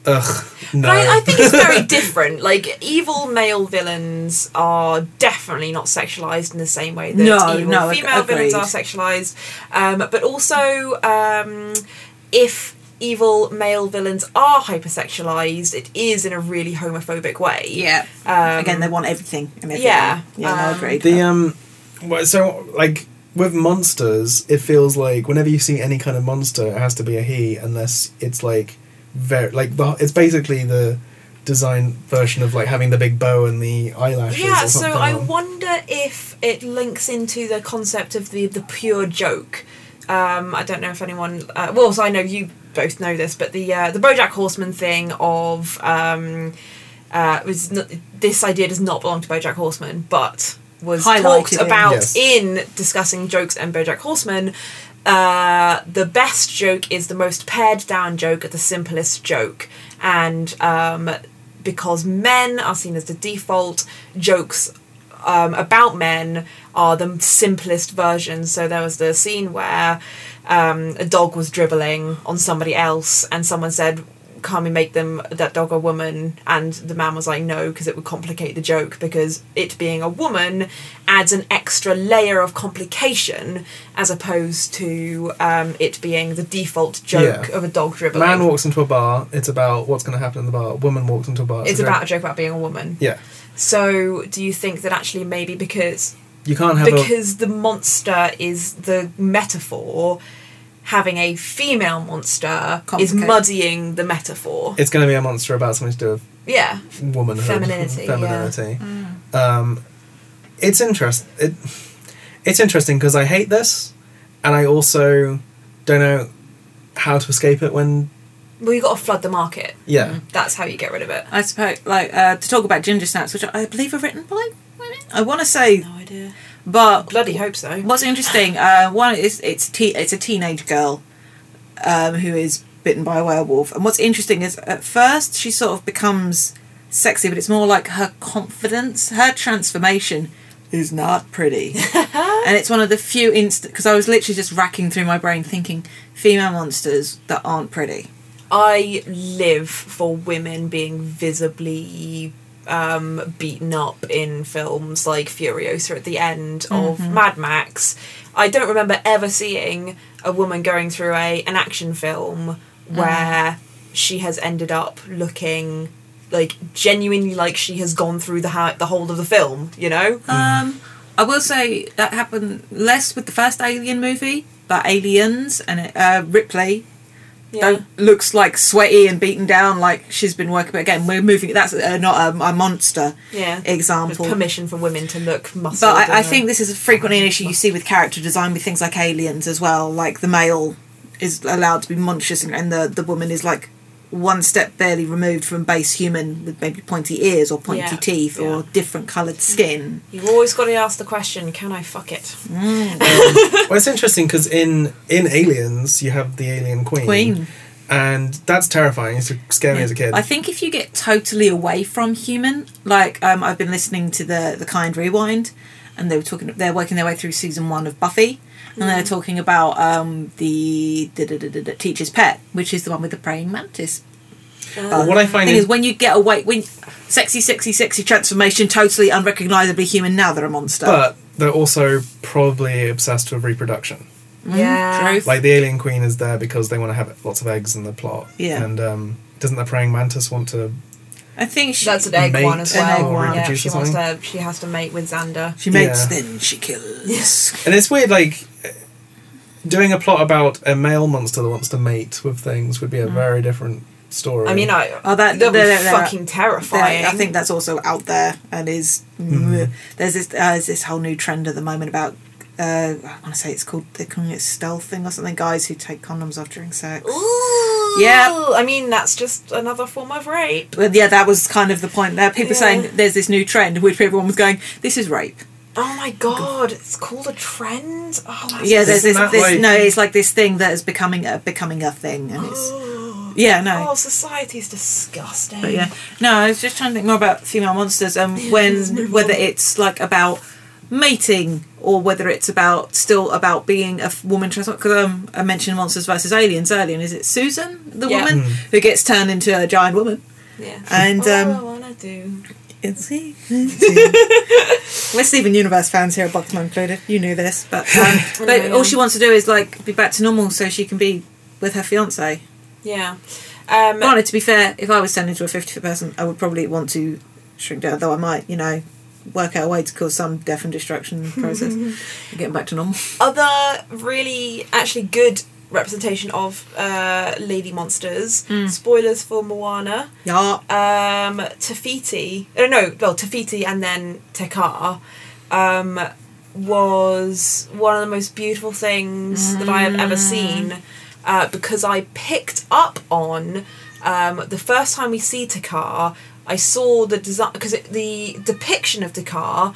Ugh, no. But I, I think it's very different. (laughs) Like evil male villains are definitely not sexualized in the same way that No, evil no, ag- female villains are sexualized. Um, but also, um, if evil male villains are hypersexualized, it is in a really homophobic way. Yeah. Um, Again, they want everything. Everything. yeah, Yeah, no, um, agreed. The um, well, so like with monsters, it feels like whenever you see any kind of monster, it has to be a he, unless it's like very like the it's basically the design version of like having the big bow and the eyelashes. Yeah, or so I wonder if it links into the concept of the the pure joke. Um, I don't know if anyone. Uh, well, so I know you both know this, but the uh, the BoJack Horseman thing of um, uh, was not, this idea does not belong to BoJack Horseman, but was Highlighted talked about Yes. in discussing jokes and BoJack Horseman. Uh, the best joke is the most pared down joke, the simplest joke, and um, because men are seen as the default, jokes um, about men are the simplest versions. So there was the scene where um, a dog was dribbling on somebody else, and someone said, "Can't we make them that dog a woman?" And the man was like, "No, because it would complicate the joke. Because it being a woman adds an extra layer of complication, as opposed to um, it being the default joke Yeah. of a dog dribbling." Man walks into a bar. It's about what's going to happen in the bar. Woman walks into a bar. it's a about a joke. joke about being a woman. yeah. So, do you think that actually maybe because You can't have a because the monster is the metaphor, having a female monster is muddying the metaphor? it's going to be a monster about something to do with yeah, womanhood, Femininity, yeah. femininity. Um, it's interest. It, it's interesting because I hate this, and I also don't know how to escape it. When well, you've got to flood the market. yeah, That's how you get rid of it. I suppose, like, uh, to talk about ginger snaps, which I believe are written by women. I want to say, No idea. But Bloody hope so. what's interesting, uh, one is it's te- it's a teenage girl um, who is bitten by a werewolf, and what's interesting is at first she sort of becomes sexy, but it's more like her confidence, her transformation is not pretty, (laughs) and it's one of the few instant because I was literally just racking through my brain thinking female monsters that aren't pretty. I live for women being visibly um, beaten up in films like Furiosa at the end of Mad Max. I don't remember ever seeing a woman going through a an action film where she has ended up looking like genuinely like she has gone through the ha- the whole of the film. You know? Um, I will say that happened less with the first Alien movie, but Aliens and uh, Ripley Yeah. don't looks like sweaty and beaten down like she's been working. But again, we're moving. That's uh, not a, a monster Yeah. example. With permission for women to look muscled. But I, I think this is frequently an issue you see with character design with things like aliens as well. Like the male is allowed to be monstrous, and, and the the woman is like one step barely removed from base human with maybe pointy ears or pointy Yeah, teeth yeah. or different coloured skin. You've always got to ask the question: Can I fuck it? (laughs) Well, it's interesting because in in Aliens you have the alien queen, Queen. and that's terrifying. It's used to scare me as a kid. I think if you get totally away from human, like um, I've been listening to the the Kind Rewind, and they were talking. They're working their way through season one of Buffy, and they're talking about um, the, the, the, the, the teacher's pet, which is the one with the praying mantis. But what I find thing is, is when you get away when sexy, sexy, sexy transformation, totally unrecognizably human. Now they're a monster. but they're also probably obsessed with reproduction. yeah. True. Like the alien queen is there because they want to have lots of eggs in the plot. Yeah. and um, doesn't the praying mantis want to? I think she, That's an egg Mate one as an well. egg one. Yeah, she or wants something? to. She has to mate with Xander. she mates, Yeah. then she kills. Yes. And it's weird, like doing a plot about a male monster that wants to mate with things would be a very different story. I mean, I. Oh, that that would they're- be they're- fucking There- terrifying. I think that's also out there and is Mm-hmm. there's this uh, there's this whole new trend at the moment about uh, I want to say it's called they're calling it stealthing or something. Guys who take condoms off during sex. Ooh. Yeah. I mean, that's just another form of rape. But yeah, that was kind of the point. There, people Yeah. saying there's this new trend, which everyone was going, "This is rape." Oh my god, it's called a trend. Oh, that's Yeah, there's this, this like- no, it's like this thing that is becoming a becoming a thing, and it's Oh, yeah, no. oh, society's disgusting. But yeah, no, I was just trying to think more about female monsters um, and let's when whether it's like about mating or whether it's about still about being a woman trans. Because um, I mentioned monsters versus aliens earlier, and is it Susan, the Yeah. woman who gets turned into a giant woman? Yeah. And, All um, I wanna do. It's We're Steven Universe fans here, at Box Not Included. You knew this, but (laughs) um, but Yeah, all she wants to do is like be back to normal so she can be with her fiance. Yeah. Um, Granted, to be fair, if I was turned into a 50 foot person, I would probably want to shrink down, though I might, you know, work out a way to cause some death and destruction (laughs) process getting back to normal. other really actually good representation of uh, lady monsters. Hmm. Spoilers for Moana. Yeah. Um, Te Fiti. Uh, no, well, Te Fiti and then Te Kā. Um, was one of the most beautiful things that I have ever seen uh, because I picked up on um, the first time we see Te Kā. I saw the design because the depiction of Te Kā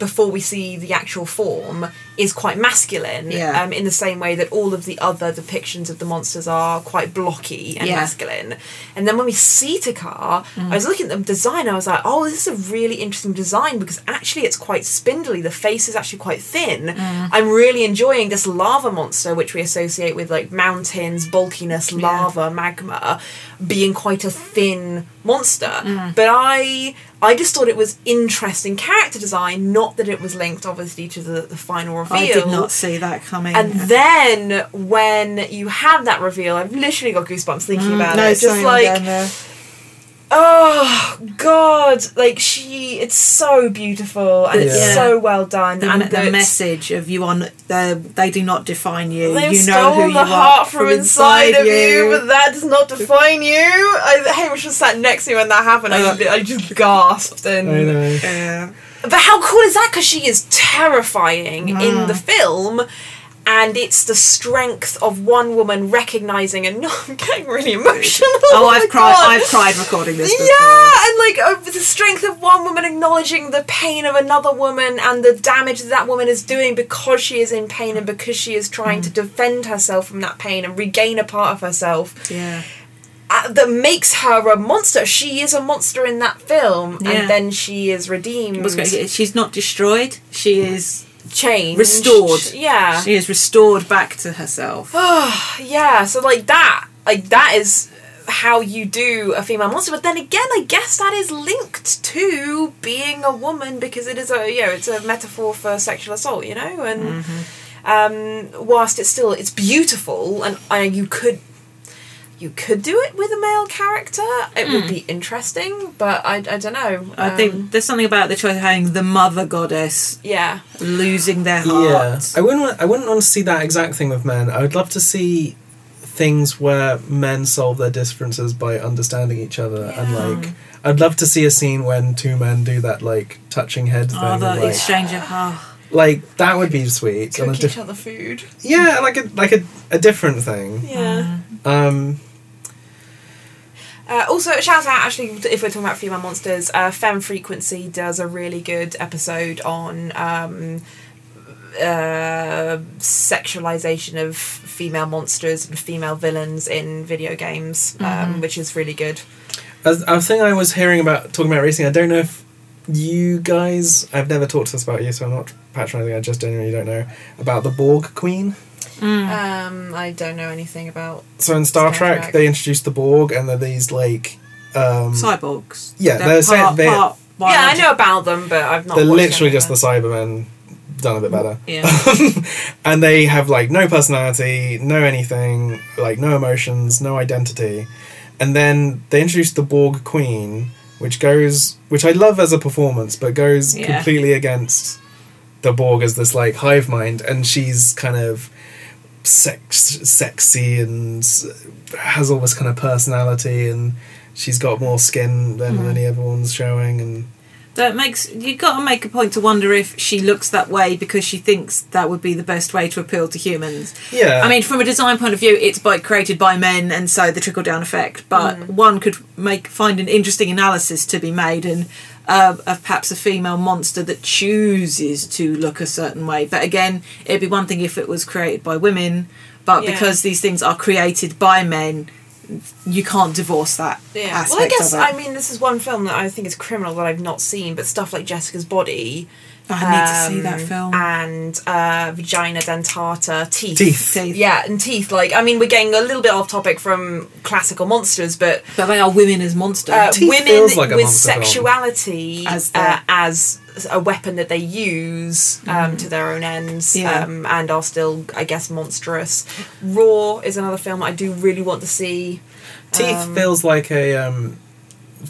before we see the actual form is quite masculine Yeah. um, in the same way that all of the other depictions of the monsters are quite blocky and Yeah. masculine. And then when we see Te Kā mm. I was looking at the design I was like oh this is a really interesting design because actually it's quite spindly. The face is actually quite thin. Mm. I'm really enjoying this lava monster which we associate with like mountains bulkiness lava magma being quite a thin monster. Mm. But I I just thought it was interesting character design not that it was linked obviously to the, the final reveal I did not see that coming. and then when you have that reveal, I've literally got goosebumps thinking about no, it. Just same like, again there. oh god, like she, it's so beautiful and it's so well done. the, and me- the message of you on the they do not define you. They've you know stolen who you the are heart from inside, of you, but that does not define you. I, Hamish was sat next to me when that happened. I, Uh, I just gasped and I know. Yeah. But how cool is that? Because she is terrifying in Mm. the film, and it's the strength of one woman recognizing. And (laughs) no, I'm getting really emotional. Oh, my I've cried. God. I've cried recording this. before. Yeah, and like uh, the strength of one woman acknowledging the pain of another woman and the damage that that woman is doing because she is in pain and because she is trying Mm. to defend herself from that pain and regain a part of herself Yeah. Uh, that makes her a monster. She is a monster in that film, Yeah. and then she is redeemed, She's not destroyed. She is changed, Restored. Yeah, she is restored back to herself. Oh, (sighs) yeah. So like that, like that is how you do a female monster. But then again, I guess that is linked to being a woman because it is a you know it's a metaphor for sexual assault. You know, and um, whilst it's still it's beautiful and you could. You could do it with a male character. It would be interesting, but I, I don't know. I Um, think there's something about the choice of having the mother goddess yeah, losing their Yeah. I wouldn't. Want, I wouldn't want to see that exact thing with men. I would love to see things where men solve their differences by understanding each other and like I'd love to see a scene when two men do that like touching head thing. Oh, the and, like, exchange of oh, like that would be sweet. and a Cook diff- each other food. yeah, like a like a, a different thing. Yeah. Um, Uh, also, shout out actually, if we're talking about female monsters, uh, Feminist Frequency does a really good episode on um, uh, sexualization of female monsters and female villains in video games, um, which is really good. as a thing I was hearing about talking about racing, I don't know if you guys. I've never talked to us about you, so I'm not patronising. I just genuinely don't know about the Borg Queen. Um, I don't know anything about. So in Star, Star Trek, Trek. they introduced the Borg, and they're these like. Um, cyborgs. Yeah, they're saying they- yeah, I know about them, but I've not. they're literally any just the Cybermen done a bit better. Yeah. (laughs) and they have like no personality, no anything, like no emotions, no identity. And then they introduced the Borg Queen, which goes, which I love as a performance, but goes Yeah. completely against the Borg as this like hive mind, and she's kind of sex, sexy and has all this kind of personality, and she's got more skin than Mm-hmm. any other one's showing, and That makes you've got to make a point to wonder if she looks that way because she thinks that would be the best way to appeal to humans. yeah. I mean, from a design point of view, it's by created by men, and so the trickle down effect. But Mm. one could make find an interesting analysis to be made, and uh, of perhaps a female monster that chooses to look a certain way. But again, it'd be one thing if it was created by women, but Yeah. because these things are created by men, you can't divorce that Yeah. aspect Well, I guess. I mean this is one film that I think is criminal that I've not seen, but stuff like Jessica's Body. I need to see that um, film. And uh, Vagina Dentata, Teeth. Teeth. Teeth. Yeah, and teeth. Like, I mean, we're getting a little bit off topic from classical monsters, but But they are women as monsters. uh, Teeth women feels like a with monster sexuality As as, the- uh, as a weapon that they use um, to their own ends Mm. Yeah. um, and are still, I guess, monstrous. Raw is another film I do really want to see. Teeth Um, feels like a um,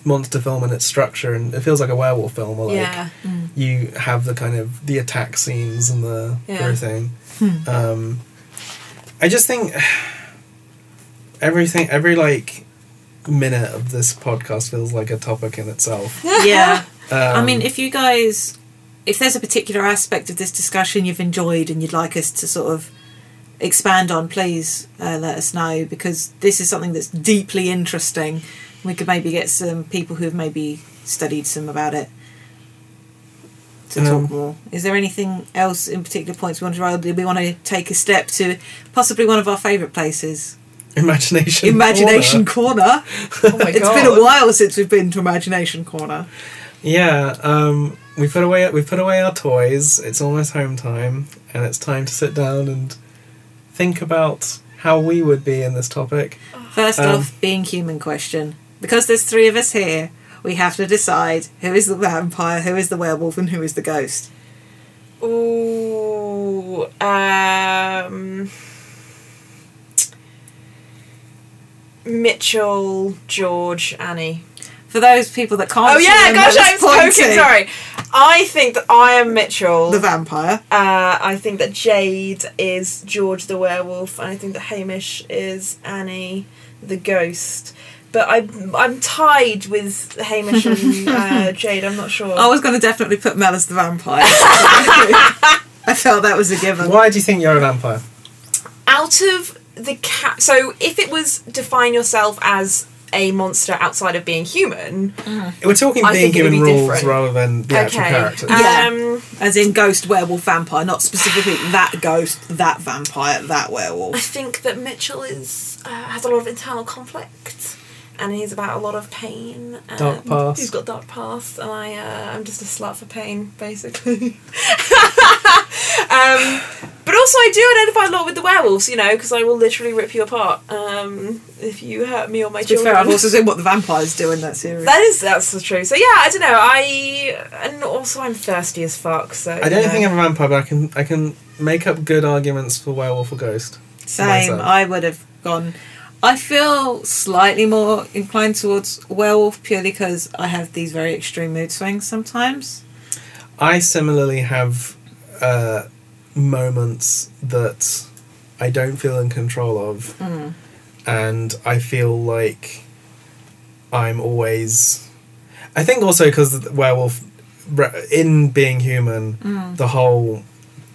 monster film and its structure, and it feels like a werewolf film. Where like yeah. you have the kind of the attack scenes and the Yeah. everything. Um, I just think everything, every like minute of this podcast feels like a topic in itself. (laughs) yeah. Um, I mean, if you guys, if there's a particular aspect of this discussion you've enjoyed and you'd like us to sort of expand on, please uh, let us know because this is something that's deeply interesting. We could maybe get some people who've maybe studied some about it to Um, talk more. Is there anything else in particular points we want to raise? Do we want to take a step to possibly one of our favourite places, imagination, Imagination Corner. Corner? (laughs) Oh my It's god. been a while since we've been to Imagination Corner. Yeah, um, we put away we put away our toys. It's almost home time, and it's time to sit down and think about how we would be in this topic. First Um, off, being human question. Because there's three of us here, we have to decide who is the vampire, who is the werewolf, and who is the ghost. Ooh, um, Mitchell, George, Annie. For those people that can't Oh yeah, gosh, I'm poking. Sorry, I think that I am Mitchell. The vampire. uh, I think that Jade is George the werewolf, and I think that Hamish is Annie the ghost. But I'm I'm tied with Hamish and uh, (laughs) Jade. I'm not sure. I was going to definitely put Mel as the vampire. (laughs) I felt that was a given. Why do you think you're a vampire? out of the cat so if it was define yourself as a monster outside of being human We're talking I being think it would given be rules different. rather than the actual okay characters. Yeah. um As in ghost, werewolf, vampire, not specifically that ghost, that vampire, that werewolf. i think that mitchell is uh, has a lot of internal conflict and he's about a lot of pain and Dark past. he's got dark past and i uh, i'm just a slut for pain basically (laughs) um but also I do identify a lot with the werewolves, you know, because I will literally rip you apart um, if you hurt me or my To be children. fair, I've also seen what the vampires do in that series. That is that's true. So yeah, I don't know. I and also I'm thirsty as fuck. So I don't think I'm a vampire, but I can I can make up good arguments for werewolf or ghost. Same. I would have gone. I feel slightly more inclined towards werewolf purely because I have these very extreme mood swings sometimes. I similarly have uh, moments that I don't feel in control of, and I feel like I'm always. I think also because werewolf, in being human, Mm. the whole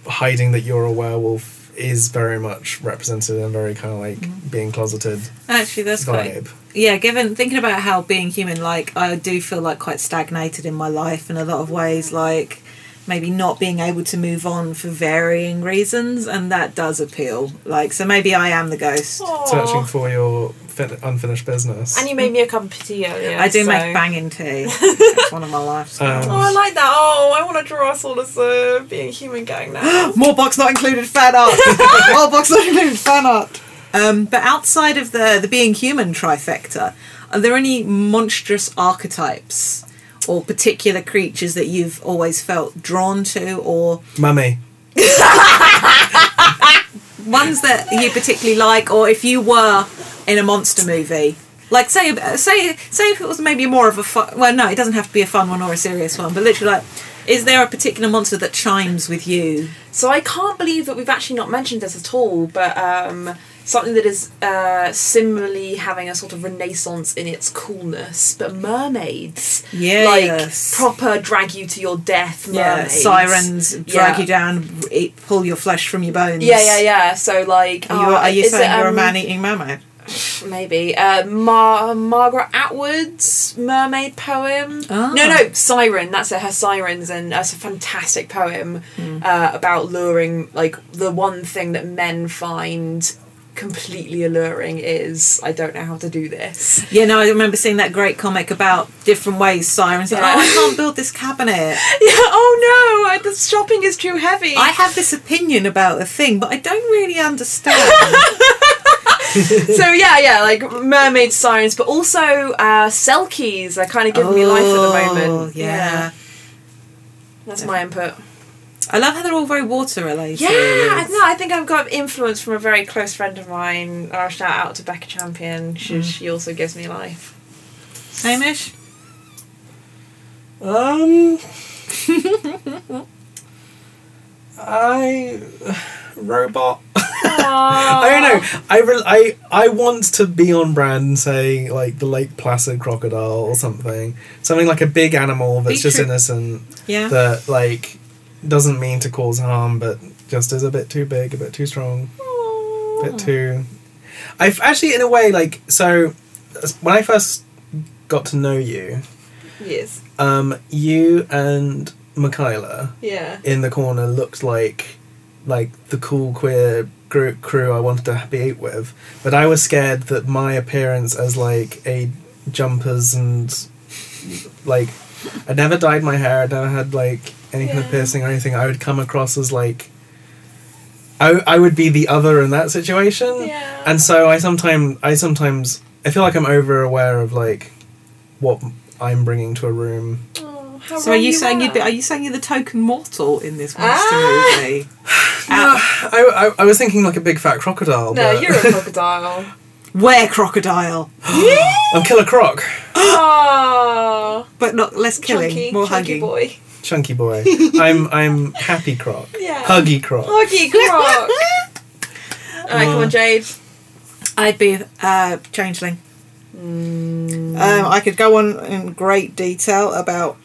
hiding that you're a werewolf is very much represented and very kind of like Mm. being closeted Actually, that's quite yeah. Given thinking about how being human, like I do feel like quite stagnated in my life in a lot of ways, like maybe not being able to move on for varying reasons, and that does appeal. Like, so maybe I am the ghost. Aw. Searching for your fin- unfinished business. And you made me a cup of tea earlier. I do so- make banging tea. (laughs) It's one of my life skills. Um, Oh, I like that. Oh, I want to draw us all as uh, being human gang now. (gasps) More box not included fan art. (laughs) More box not included fan art. Um, but outside of the the being human trifecta, are there any monstrous archetypes or particular creatures that you've always felt drawn to, or Mummy. (laughs) ones that you particularly like, or if you were in a monster movie? Like say say say if it was maybe more of a fun well no it doesn't have to be a fun one or a serious one but literally like is there a particular monster that chimes with you So I can't believe that we've actually not mentioned this at all, but um, something that is uh, similarly having a sort of renaissance in its coolness. But mermaids, Yes. like proper drag you to your death. Yeah, sirens drag Yeah. you down, eat, pull your flesh from your bones. Yeah, yeah, yeah. So like, Are you, uh, are you saying it, you're a um, man-eating mermaid? (sighs) Maybe uh, Mar- Margaret Atwood's mermaid poem. Ah. No, no, Siren. That's it. Her sirens, and that's a fantastic poem Hmm. uh, about luring. Like the one thing that men find completely alluring is I don't know how to do this. Yeah, no, I remember seeing that great comic about different ways sirens. Like, Yeah. oh, I can't build this cabinet. (laughs) Yeah. Oh no! I, the shopping is too heavy. I have this opinion about a thing, but I don't really understand. (laughs) so yeah, yeah, like mermaid sirens, but also uh, selkies are kind of giving me life at the Oh, moment. Yeah. that's my input. I love how they're all very water related. Yeah, I, no, I think I've got influence from a very close friend of mine. I'll shout out to Becca Champion. She, she also gives me life. Hamish? Um, I robot. (laughs) I don't know. I re- I I want to be on brand and say like the Lake Placid crocodile or something, something like a big animal that's Be just true. innocent Yeah. that like doesn't mean to cause harm, but just is a bit too big, a bit too strong, a bit too. I've actually, in a way, like so. When I first got to know you, Yes. um, you and Michaela Yeah. in the corner looked like like the cool queer group crew I wanted to be with, but I was scared that my appearance as like a jumpers and like I never dyed my hair, I never had like any kind of piercing or anything. I would come across as like I I would be the other in that situation, Yeah. and so I sometimes I sometimes I feel like I'm over aware of like what I'm bringing to a room. Oh, how So are wrong you saying you'd be, are. are you saying you're the token mortal in this monster Ah! movie? (sighs) No, I, I, I was thinking like a big fat crocodile. No, but you're a (laughs) crocodile. Where crocodile? (gasps) I'm Killer Croc, (gasps) oh, But not less killing, chunky, more chunky hugging. boy. Chunky Boy. (laughs) I'm I'm Happy Croc, Yeah. Huggy Croc. Huggy croc. (laughs) All right, come on, Jade. I'd be uh, changeling. Um, I could go on in great detail about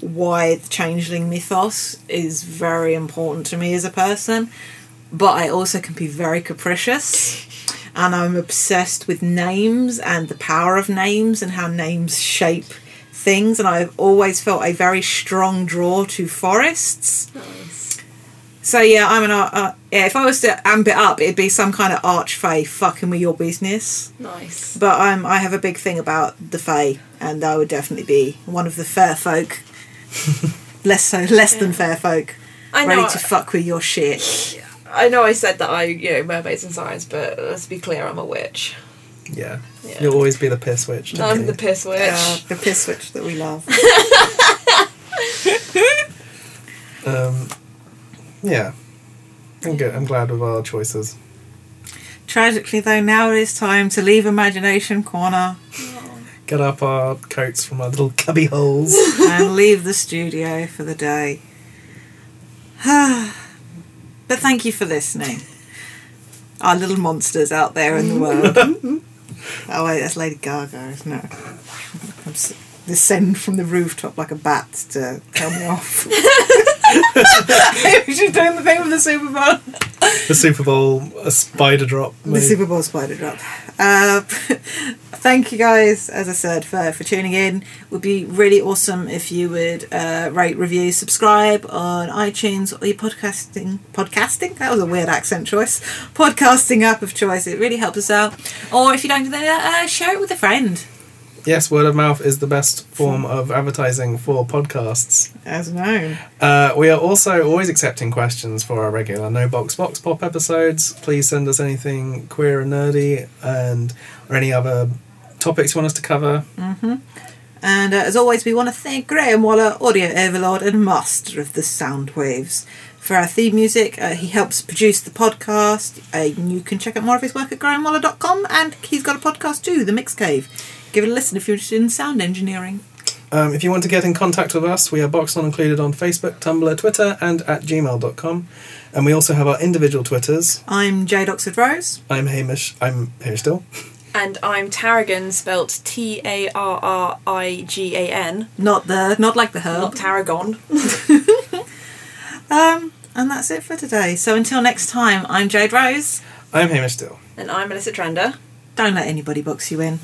why the changeling mythos is very important to me as a person, but I also can be very capricious. And I'm obsessed with names and the power of names and how names shape things. And I've always felt a very strong draw to forests. Nice. So yeah, I'm an art. Uh, yeah, if I was to amp it up, it'd be some kind of archfey fucking with your business. Nice. But I'm I have a big thing about the fae, and I would definitely be one of the fair folk. (laughs) less so, less than fair folk, I know. ready to fuck with your shit. I know. I said that I, you know, mermaids and sirens, but let's be clear, I'm a witch. Yeah. Yeah. You'll always be the piss witch. I'm you? the piss witch. Uh, the piss switch that we love. (laughs) Um, yeah. I'm good. I'm glad with our choices. Tragically, though, now it is time to leave Imagination Corner Get up our coats from our little cubby holes. (laughs) and leave the studio for the day. (sighs) but thank you for listening. Our little monsters out there in the world. (laughs) Oh wait, that's Lady Gaga, isn't it? I'm s- descend from the rooftop like a bat to tell me off. (laughs) (laughs) She's doing the thing with the Super Bowl. The Super Bowl, a spider drop. The. Super Bowl spider drop. Uh, (laughs) thank you guys, as I said, for, for tuning in. It would be really awesome if you would uh, rate, review, subscribe on iTunes or your podcasting podcasting. That was a weird accent choice. Podcasting app of choice. It really helps us out. Or if you don't do that, uh, share it with a friend. Yes, word of mouth is the best form of advertising for podcasts. As known. Uh, we are also always accepting questions for our regular No Box Box Pop episodes. Please send us anything queer and nerdy and or any other topics you want us to cover. Mhm. And uh, as always, we want to thank Graham Waller, audio overlord and master of the sound waves. For our theme music, uh, he helps produce the podcast. Uh, you can check out more of his work at grahamwaller.com and he's got a podcast too, The Mix Cave. Give it a listen if you're interested in sound engineering. Um, if you want to get in contact with us, we are Box Not Included on Facebook, Tumblr, Twitter, and at gmail.com. And we also have our individual Twitters. I'm Jade Oxford Rose. I'm Hamish. I'm Hamish Steele. (laughs) And I'm Tarrigan, spelt T A R R I G A N, Not the not like the herb. not. Tarragon. (laughs) Um, and that's it for today. So until next time, I'm Jade Rose. I'm Hamish Steele. And I'm Melissa Trender. Don't let anybody box you in.